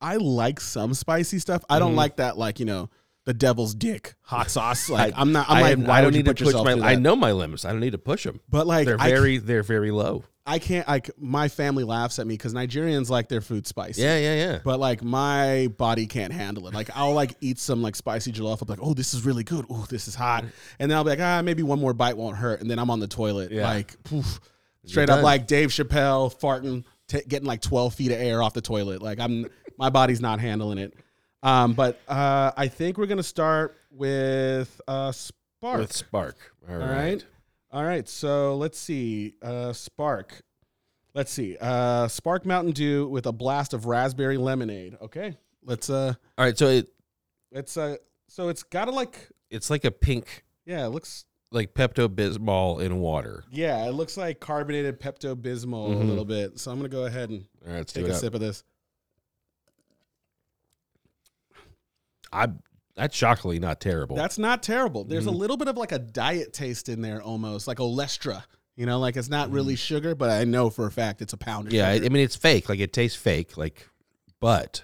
Speaker 1: I like some spicy stuff. I don't
Speaker 2: Mhm.
Speaker 1: like that like, you know, the devil's dick hot sauce. Like I, am not I'm
Speaker 2: I,
Speaker 1: like why
Speaker 2: I don't need to push my. I know my limits. I don't need to push them.
Speaker 1: But like
Speaker 2: They're
Speaker 1: I,
Speaker 2: very they're very low.
Speaker 1: I can't like my family laughs at me cuz Nigerians like their food spicy.
Speaker 2: Yeah, yeah, yeah.
Speaker 1: But like my body can't handle it. Like I'll like eat some like spicy jollof. I'm like, oh, this is really good. Oh, this is hot. And then I'll be like, ah, maybe one more bite won't hurt. And then I'm on the toilet,
Speaker 2: Yeah.
Speaker 1: like poof, straight up like Dave Chappelle farting, t- getting like 12 feet of air off the toilet. Like I'm, my body's not handling it. Um, but uh, I think we're gonna start with uh, Spark.
Speaker 2: With Spark. All
Speaker 1: All
Speaker 2: right.
Speaker 1: All right. So let's see. Uh, Spark. Let's see. Uh, Spark Mountain Dew with a blast of raspberry lemonade. Okay. Let's uh
Speaker 2: All right. So it
Speaker 1: let's uh so it's gotta like
Speaker 2: it's like a pink
Speaker 1: yeah, it looks
Speaker 2: like Pepto Bismol in water.
Speaker 1: yeah, it looks like carbonated Pepto Bismol a
Speaker 2: Mhm.
Speaker 1: little bit. So I'm gonna go ahead and
Speaker 2: All right, let's
Speaker 1: take
Speaker 2: do
Speaker 1: a
Speaker 2: it. up.
Speaker 1: sip of this.
Speaker 2: I that's shockingly not terrible.
Speaker 1: That's not terrible. There's a
Speaker 2: Mhm.
Speaker 1: little bit of like a diet taste in there almost, like Olestra. You know, like it's not really
Speaker 2: Mm-hmm.
Speaker 1: sugar, but I know for a fact it's a pound of
Speaker 2: yeah, I,
Speaker 1: sugar.
Speaker 2: I mean it's fake. Like it tastes fake. Like, but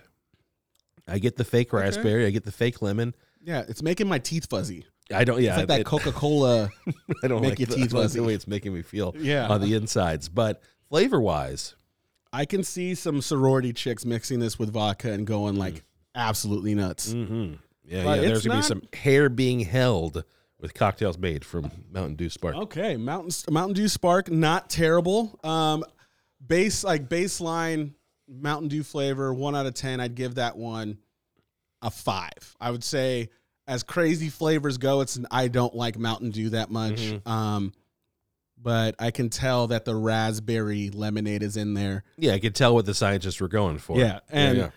Speaker 2: I get the fake raspberry. I get the fake lemon.
Speaker 1: yeah, it's making my teeth fuzzy.
Speaker 2: I don't. Yeah,
Speaker 1: It's like that
Speaker 2: it-
Speaker 1: Coca Cola.
Speaker 2: I don't
Speaker 1: make
Speaker 2: like
Speaker 1: your
Speaker 2: the,
Speaker 1: teeth fuzzy.
Speaker 2: the way it's making me feel
Speaker 1: Yeah.
Speaker 2: on the insides. But flavor wise,
Speaker 1: I can see some sorority chicks mixing this with vodka and going like absolutely nuts.
Speaker 2: mm-hmm. Yeah, yeah. There's gonna
Speaker 1: not-
Speaker 2: be some hair being held with cocktails made from Mountain Dew Spark.
Speaker 1: Okay, Mountain Mountain Dew Spark, not terrible. Um, base like baseline Mountain Dew flavor, one out of ten. I'd give that one a five. I would say as crazy flavors go, it's I don't like Mountain Dew that much.
Speaker 2: Mhm.
Speaker 1: Um, but I can tell that the raspberry lemonade is in there.
Speaker 2: Yeah, I could tell what the scientists were going for.
Speaker 1: Yeah, and
Speaker 2: yeah.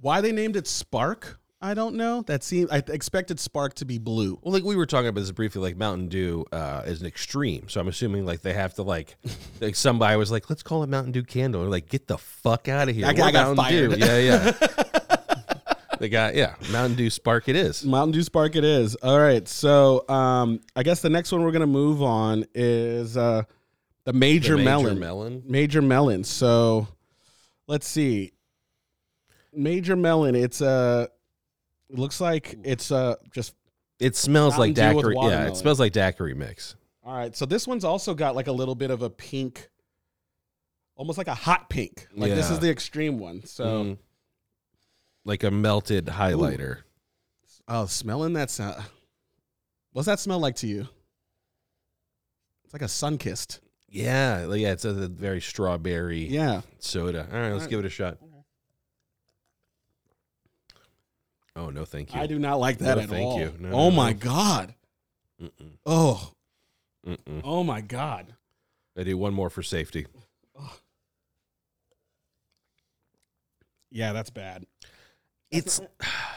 Speaker 1: why they named it Spark, I don't know. That seemed I expected Spark to be blue.
Speaker 2: Well, like we were talking about this briefly, like Mountain Dew uh, is an extreme. So I'm assuming like they have to like, like somebody was like, let's call it Mountain Dew Candle. They're like, get the fuck out of here.
Speaker 1: I got- I got
Speaker 2: Mountain Dew. Yeah, yeah. they got yeah, Mountain Dew Spark. It is.
Speaker 1: Mountain Dew Spark it is. All right. So um I guess the next one we're gonna move on is uh the major,
Speaker 2: The
Speaker 1: melon.
Speaker 2: melon.
Speaker 1: Major melon. So let's see. Major melon, it's uh it looks like it's uh just
Speaker 2: It smells like
Speaker 1: Mountain Dew with
Speaker 2: daiquiri. Yeah,
Speaker 1: watermelon.
Speaker 2: it smells like daiquiri mix.
Speaker 1: all right. So this one's also got like a little bit of a pink, almost like a hot pink. Like this
Speaker 2: Yeah.
Speaker 1: is the extreme one. So
Speaker 2: Mm. like a melted highlighter.
Speaker 1: oh smelling that sound what's that smell like to you? It's like a sun kissed.
Speaker 2: Yeah, like, yeah. It's a, a very strawberry
Speaker 1: Yeah.
Speaker 2: soda. All right, let's give it a shot. Oh no, thank you.
Speaker 1: I do not like that
Speaker 2: No,
Speaker 1: at
Speaker 2: thank
Speaker 1: all.
Speaker 2: you. No,
Speaker 1: oh
Speaker 2: no,
Speaker 1: my god.
Speaker 2: Mm-mm,
Speaker 1: Oh,
Speaker 2: mm-mm.
Speaker 1: oh my god.
Speaker 2: I do one more for safety.
Speaker 1: Yeah, that's bad.
Speaker 2: It's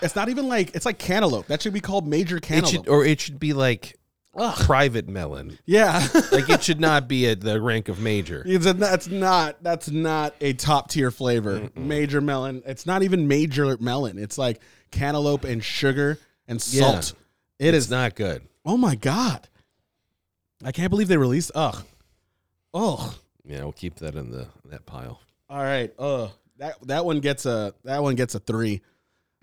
Speaker 1: It's not even like it's like cantaloupe. That should be called major
Speaker 2: it
Speaker 1: cantaloupe.
Speaker 2: should or it should be like
Speaker 1: Ugh.
Speaker 2: private melon.
Speaker 1: Yeah.
Speaker 2: Like it should not be at the rank of major.
Speaker 1: It's a, that's not that's not a top tier flavor. Major melon. It's not even major melon. It's like cantaloupe and sugar and salt. It
Speaker 2: It's
Speaker 1: is.
Speaker 2: not good.
Speaker 1: Oh my god. I can't believe they released. Ugh. Oh.
Speaker 2: Yeah, we'll keep that in the that pile.
Speaker 1: All right. Ugh. That that one gets a that one gets a three.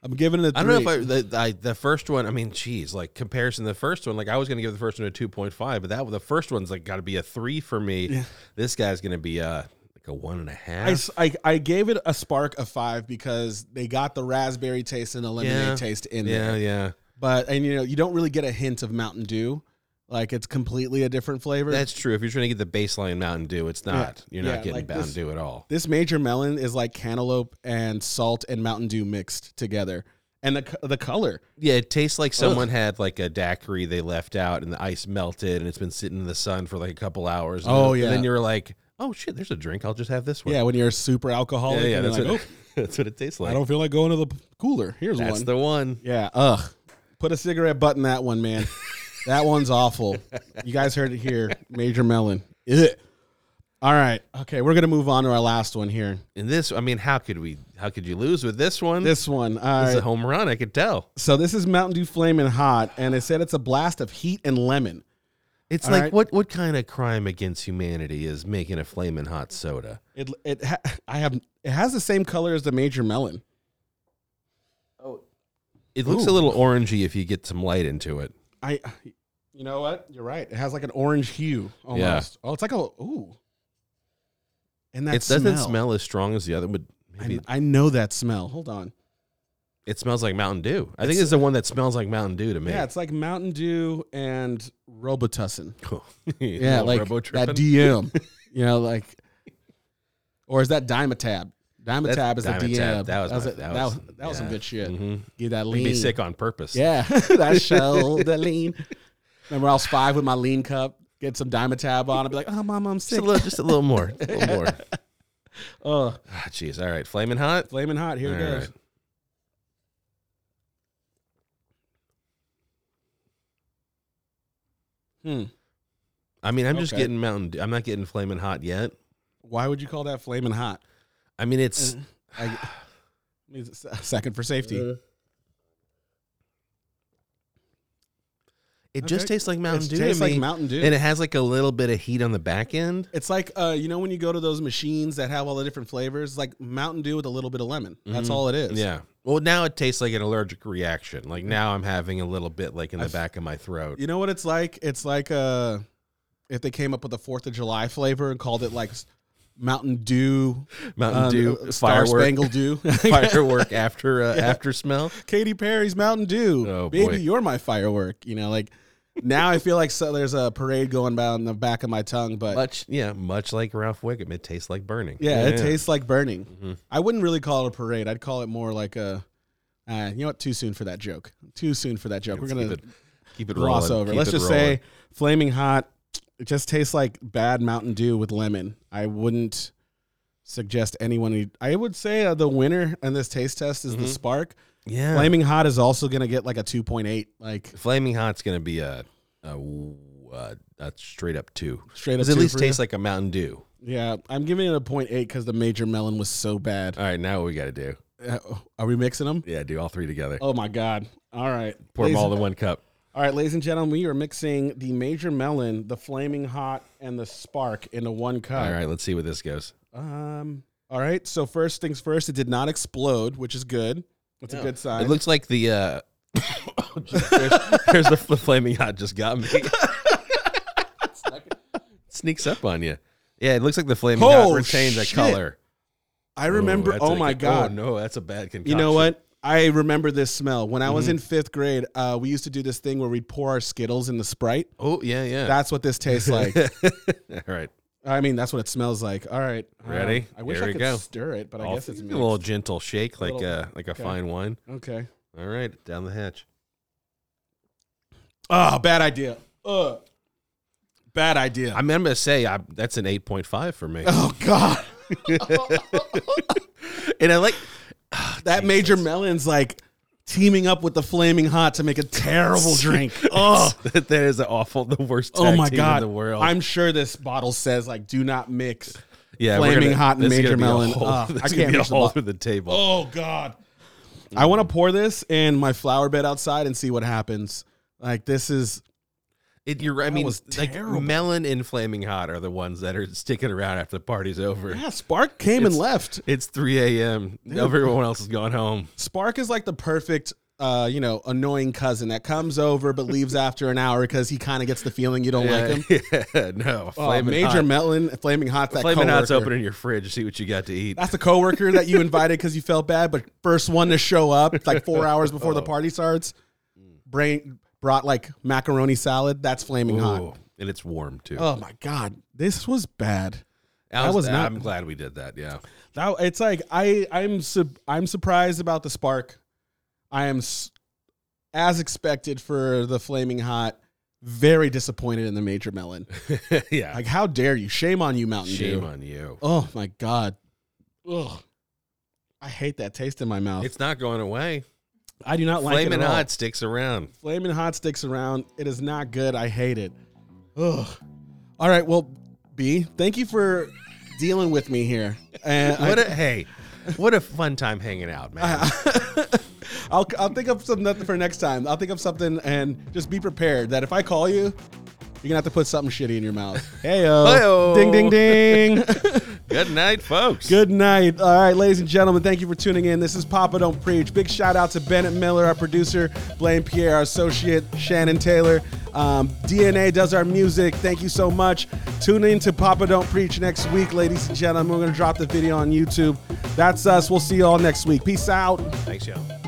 Speaker 1: I'm giving it a
Speaker 2: I
Speaker 1: three.
Speaker 2: don't know if I the, I the first one. I mean, geez, like comparison the first one. Like I was gonna give the first one a two point five, but that the first one's like got to be a three for me.
Speaker 1: Yeah.
Speaker 2: This guy's gonna be uh like a one and a half.
Speaker 1: I, I, I- gave it a spark of five because they got the raspberry taste and the lemonade
Speaker 2: Yeah.
Speaker 1: taste in
Speaker 2: yeah,
Speaker 1: there.
Speaker 2: yeah. Yeah.
Speaker 1: But and you know you don't really get a hint of Mountain Dew, like it's completely a different flavor.
Speaker 2: That's true. If you're trying to get the baseline Mountain Dew, it's not. You're
Speaker 1: Yeah,
Speaker 2: not getting
Speaker 1: like
Speaker 2: Mountain
Speaker 1: this-
Speaker 2: Dew at all.
Speaker 1: this major melon is like cantaloupe and salt and Mountain Dew mixed together, and the the color.
Speaker 2: Yeah, it tastes like someone had like a daiquiri they left out and the ice melted and it's been sitting in the sun for like a couple hours.
Speaker 1: Oh,
Speaker 2: then,
Speaker 1: yeah.
Speaker 2: And then you're like, oh shit, there's a drink. I'll just have this one.
Speaker 1: Yeah, when you're a super alcoholic,
Speaker 2: yeah, yeah
Speaker 1: and
Speaker 2: that's,
Speaker 1: you're
Speaker 2: what, oh,
Speaker 1: like,
Speaker 2: that's what it tastes
Speaker 1: oh,
Speaker 2: like.
Speaker 1: I don't feel like going to the cooler. Here's
Speaker 2: That's
Speaker 1: one.
Speaker 2: the one.
Speaker 1: yeah, ugh. Put a cigarette butt in that one, man. that one's awful. You guys heard it here. Major melon. Ugh. All right. Okay, we're gonna move on to our last one here.
Speaker 2: In this, I mean, how could we? How could you lose with this one?
Speaker 1: This one. All
Speaker 2: This is a home run. I could tell.
Speaker 1: So this is Mountain Dew Flamin' Hot, and it said it's a blast of heat and lemon.
Speaker 2: It's
Speaker 1: All
Speaker 2: like
Speaker 1: right.
Speaker 2: what? What kind of crime against humanity is making a flaming hot soda?
Speaker 1: It it ha- I have it has the same color as the Major Melon.
Speaker 2: Oh, it looks
Speaker 1: Ooh.
Speaker 2: a little orangey if you get some light into it.
Speaker 1: I, you know what? You're right. It has like an orange hue almost. Oh, it's like a ooh. And that
Speaker 2: it doesn't
Speaker 1: smell.
Speaker 2: smell as strong as the other, but maybe
Speaker 1: I, I know that smell. Hold on.
Speaker 2: It smells like Mountain Dew. I think it's the one that smells like Mountain Dew to me.
Speaker 1: Yeah, it's like Mountain Dew and Robitussin.
Speaker 2: yeah,
Speaker 1: Yeah, like that DM. you know, like, or is that Dimetapp? Dimetapp
Speaker 2: That's
Speaker 1: is a
Speaker 2: Dimetapp.
Speaker 1: DM.
Speaker 2: That was
Speaker 1: that was,
Speaker 2: my-
Speaker 1: a-
Speaker 2: that
Speaker 1: that
Speaker 2: was-
Speaker 1: was, that was some
Speaker 2: yeah.
Speaker 1: good shit.
Speaker 2: hmm
Speaker 1: Give that
Speaker 2: You'd
Speaker 1: lean.
Speaker 2: be sick on purpose.
Speaker 1: Yeah, that shoulder lean. Remember, I was five with my lean cup. Get some Dimetapp on. I'd be like, "Oh, mom, I'm
Speaker 2: just a
Speaker 1: sick."
Speaker 2: little, just a little more, a little more.
Speaker 1: Oh,
Speaker 2: Ah, Jeez, all right, flaming hot.
Speaker 1: flaming hot. Here it
Speaker 2: All
Speaker 1: goes.
Speaker 2: right.
Speaker 1: Hmm.
Speaker 2: I mean, I'm just
Speaker 1: Okay.
Speaker 2: getting Mountain. Dew. I'm not getting flaming hot yet.
Speaker 1: Why would you call that flaming hot?
Speaker 2: I mean, it's
Speaker 1: I, need a second for safety.
Speaker 2: It just
Speaker 1: Okay.
Speaker 2: tastes like Mountain
Speaker 1: it
Speaker 2: Dew
Speaker 1: tastes
Speaker 2: to
Speaker 1: like
Speaker 2: me,
Speaker 1: Mountain Dew.
Speaker 2: and it has like a little bit of heat on the back end.
Speaker 1: It's like uh, you know when you go to those machines that have all the different flavors, it's like Mountain Dew with a little bit of lemon. That's
Speaker 2: Mhm.
Speaker 1: all it is.
Speaker 2: Yeah. Well, now it tastes like an allergic reaction. Like now I'm having a little bit like in the back of my throat.
Speaker 1: You know what it's like? It's like uh, if they came up with a Fourth of July flavor and called it like s- Mountain Dew,
Speaker 2: Mountain
Speaker 1: uh,
Speaker 2: Dew
Speaker 1: Star
Speaker 2: firework,
Speaker 1: Spangled Dew,
Speaker 2: firework after uh, after smell.
Speaker 1: Katy Perry's Mountain Dew.
Speaker 2: Oh,
Speaker 1: Baby,
Speaker 2: boy.
Speaker 1: you're my firework. You know, like now I feel like so there's a parade going by on the back of my tongue, but
Speaker 2: Much yeah, much like Ralph Wiggum, it tastes like burning.
Speaker 1: yeah, it tastes like burning.
Speaker 2: Mhm.
Speaker 1: I wouldn't really call it a parade. I'd call it more like a. Uh, you know what? Too soon for that joke. Too soon for that joke. We're gonna
Speaker 2: keep it, keep it
Speaker 1: gloss
Speaker 2: rolling.
Speaker 1: over.
Speaker 2: Keep
Speaker 1: Let's just
Speaker 2: rolling.
Speaker 1: say flaming hot. It just tastes like bad Mountain Dew with lemon. I wouldn't suggest anyone. eat- I would say uh, the winner in this taste test is the
Speaker 2: Mhm.
Speaker 1: Spark.
Speaker 2: Yeah,
Speaker 1: Flaming hot is also gonna get like a two point eight, like
Speaker 2: Flaming Hot's gonna be a a, a, a straight up two.
Speaker 1: straight up.
Speaker 2: Does at least
Speaker 1: for you.
Speaker 2: tastes like a Mountain Dew.
Speaker 1: Yeah, I'm giving it a point eight because the Major Melon was so bad.
Speaker 2: All right, now what we got to do?
Speaker 1: Uh, are we mixing them?
Speaker 2: Yeah, do all three together.
Speaker 1: Oh my god! All right,
Speaker 2: Pour them all in one cup.
Speaker 1: All right, ladies and gentlemen, we are mixing the Major Melon, the Flaming Hot, and the Spark into one cup.
Speaker 2: All right, let's see where this goes.
Speaker 1: Um. All right. So first things first, it did not explode, which is good. That's a good sign.
Speaker 2: It looks like the uh, there's, there's the fl- flaming hot just got me. Sneaks up on you. Yeah, it looks like the flaming hot
Speaker 1: Oh,
Speaker 2: retained the
Speaker 1: shit.
Speaker 2: color.
Speaker 1: I remember.
Speaker 2: that's
Speaker 1: Oh,
Speaker 2: a-
Speaker 1: my god!
Speaker 2: Oh no, that's a bad concoction.
Speaker 1: you know what? I remember this smell when I was
Speaker 2: Mm-hmm.
Speaker 1: in fifth grade. Uh, we used to do this thing where we'd pour our Skittles in the Sprite.
Speaker 2: Oh yeah, yeah.
Speaker 1: That's what this tastes like.
Speaker 2: all right,
Speaker 1: I mean, that's what it smells like. All right,
Speaker 2: Ready?
Speaker 1: Uh, I wish
Speaker 2: Here
Speaker 1: I
Speaker 2: we
Speaker 1: could
Speaker 2: go.
Speaker 1: stir it, but I
Speaker 2: I'll
Speaker 1: guess it's mixed.
Speaker 2: a little gentle shake, like
Speaker 1: Little-
Speaker 2: a like a
Speaker 1: okay.
Speaker 2: fine wine.
Speaker 1: okay.
Speaker 2: All right, down the hatch.
Speaker 1: Oh, bad idea. Ugh. Bad idea.
Speaker 2: I'm, I'm gonna say I, that's an eight point five for me,
Speaker 1: oh God,
Speaker 2: and I like
Speaker 1: that Major Melon's like teaming up with the Flaming Hot to make a terrible drink. Oh,
Speaker 2: that is awful, the worst.
Speaker 1: oh my God.
Speaker 2: in the world.
Speaker 1: I'm sure this bottle says like, "Do not mix."
Speaker 2: yeah,
Speaker 1: Flaming
Speaker 2: gonna-
Speaker 1: Hot and Major
Speaker 2: gonna be a
Speaker 1: Melon.
Speaker 2: whole- this
Speaker 1: I can't
Speaker 2: be a hole through the table.
Speaker 1: Oh God, I want to pour this in my flower bed outside and see what happens. Like this is
Speaker 2: It, you're, I
Speaker 1: That
Speaker 2: mean,
Speaker 1: was
Speaker 2: like melon and flaming hot are the ones that are sticking around after the party's over.
Speaker 1: yeah. Spark came and left.
Speaker 2: It's 3 a.m. Everyone else has gone home.
Speaker 1: Spark is like the perfect, uh, you know, annoying cousin that comes over but leaves after an hour because he kind of gets the feeling you don't like him.
Speaker 2: yeah, no.
Speaker 1: Oh,
Speaker 2: Flaming
Speaker 1: Major
Speaker 2: hot.
Speaker 1: Melon, Flaming Hot. That
Speaker 2: Flaming hot's
Speaker 1: coworker.
Speaker 2: opening your fridge, see what you got to eat.
Speaker 1: That's the coworker that you invited because you felt bad, but first one to show up like four hours before
Speaker 2: Oh.
Speaker 1: the party starts. Brain brought like macaroni salad. That's flaming hot.
Speaker 2: And it's warm too.
Speaker 1: Oh my god, this was bad.
Speaker 2: I
Speaker 1: that was not-
Speaker 2: I'm glad we did that. Yeah.
Speaker 1: That it's like I I'm su- I'm surprised about the spark. I am s- as expected for the flaming hot. Very disappointed in the major melon.
Speaker 2: yeah.
Speaker 1: Like how dare you? Shame on you, Mountain
Speaker 2: Shame
Speaker 1: Dew.
Speaker 2: on you.
Speaker 1: Oh my god. Ugh. I hate that taste in my mouth.
Speaker 2: It's not going away.
Speaker 1: I do not like
Speaker 2: Flaming
Speaker 1: it all.
Speaker 2: hot sticks around.
Speaker 1: Flaming hot sticks around. It is not good. I hate it. Ugh. All right. Well, B, thank you for dealing with me here. And
Speaker 2: What
Speaker 1: I,
Speaker 2: a, hey, what a fun time hanging out, man.
Speaker 1: I'll I'll think of something for next time. I'll think of something and just be prepared that if I call you, you're gonna have to put something shitty in your mouth. Hey ding ding ding.
Speaker 2: Good night, folks.
Speaker 1: Good night. All right, ladies and gentlemen, thank you for tuning in. This is Papa Don't Preach. Big shout out to Bennett Miller, our producer, Blaine Pierre, our associate, Shannon Taylor. Um, DNA does our music. Thank you so much. Tune in to Papa Don't Preach next week, ladies and gentlemen. We're going to drop the video on YouTube. That's us. We'll see you all next week. Peace out.
Speaker 2: Thanks, y'all.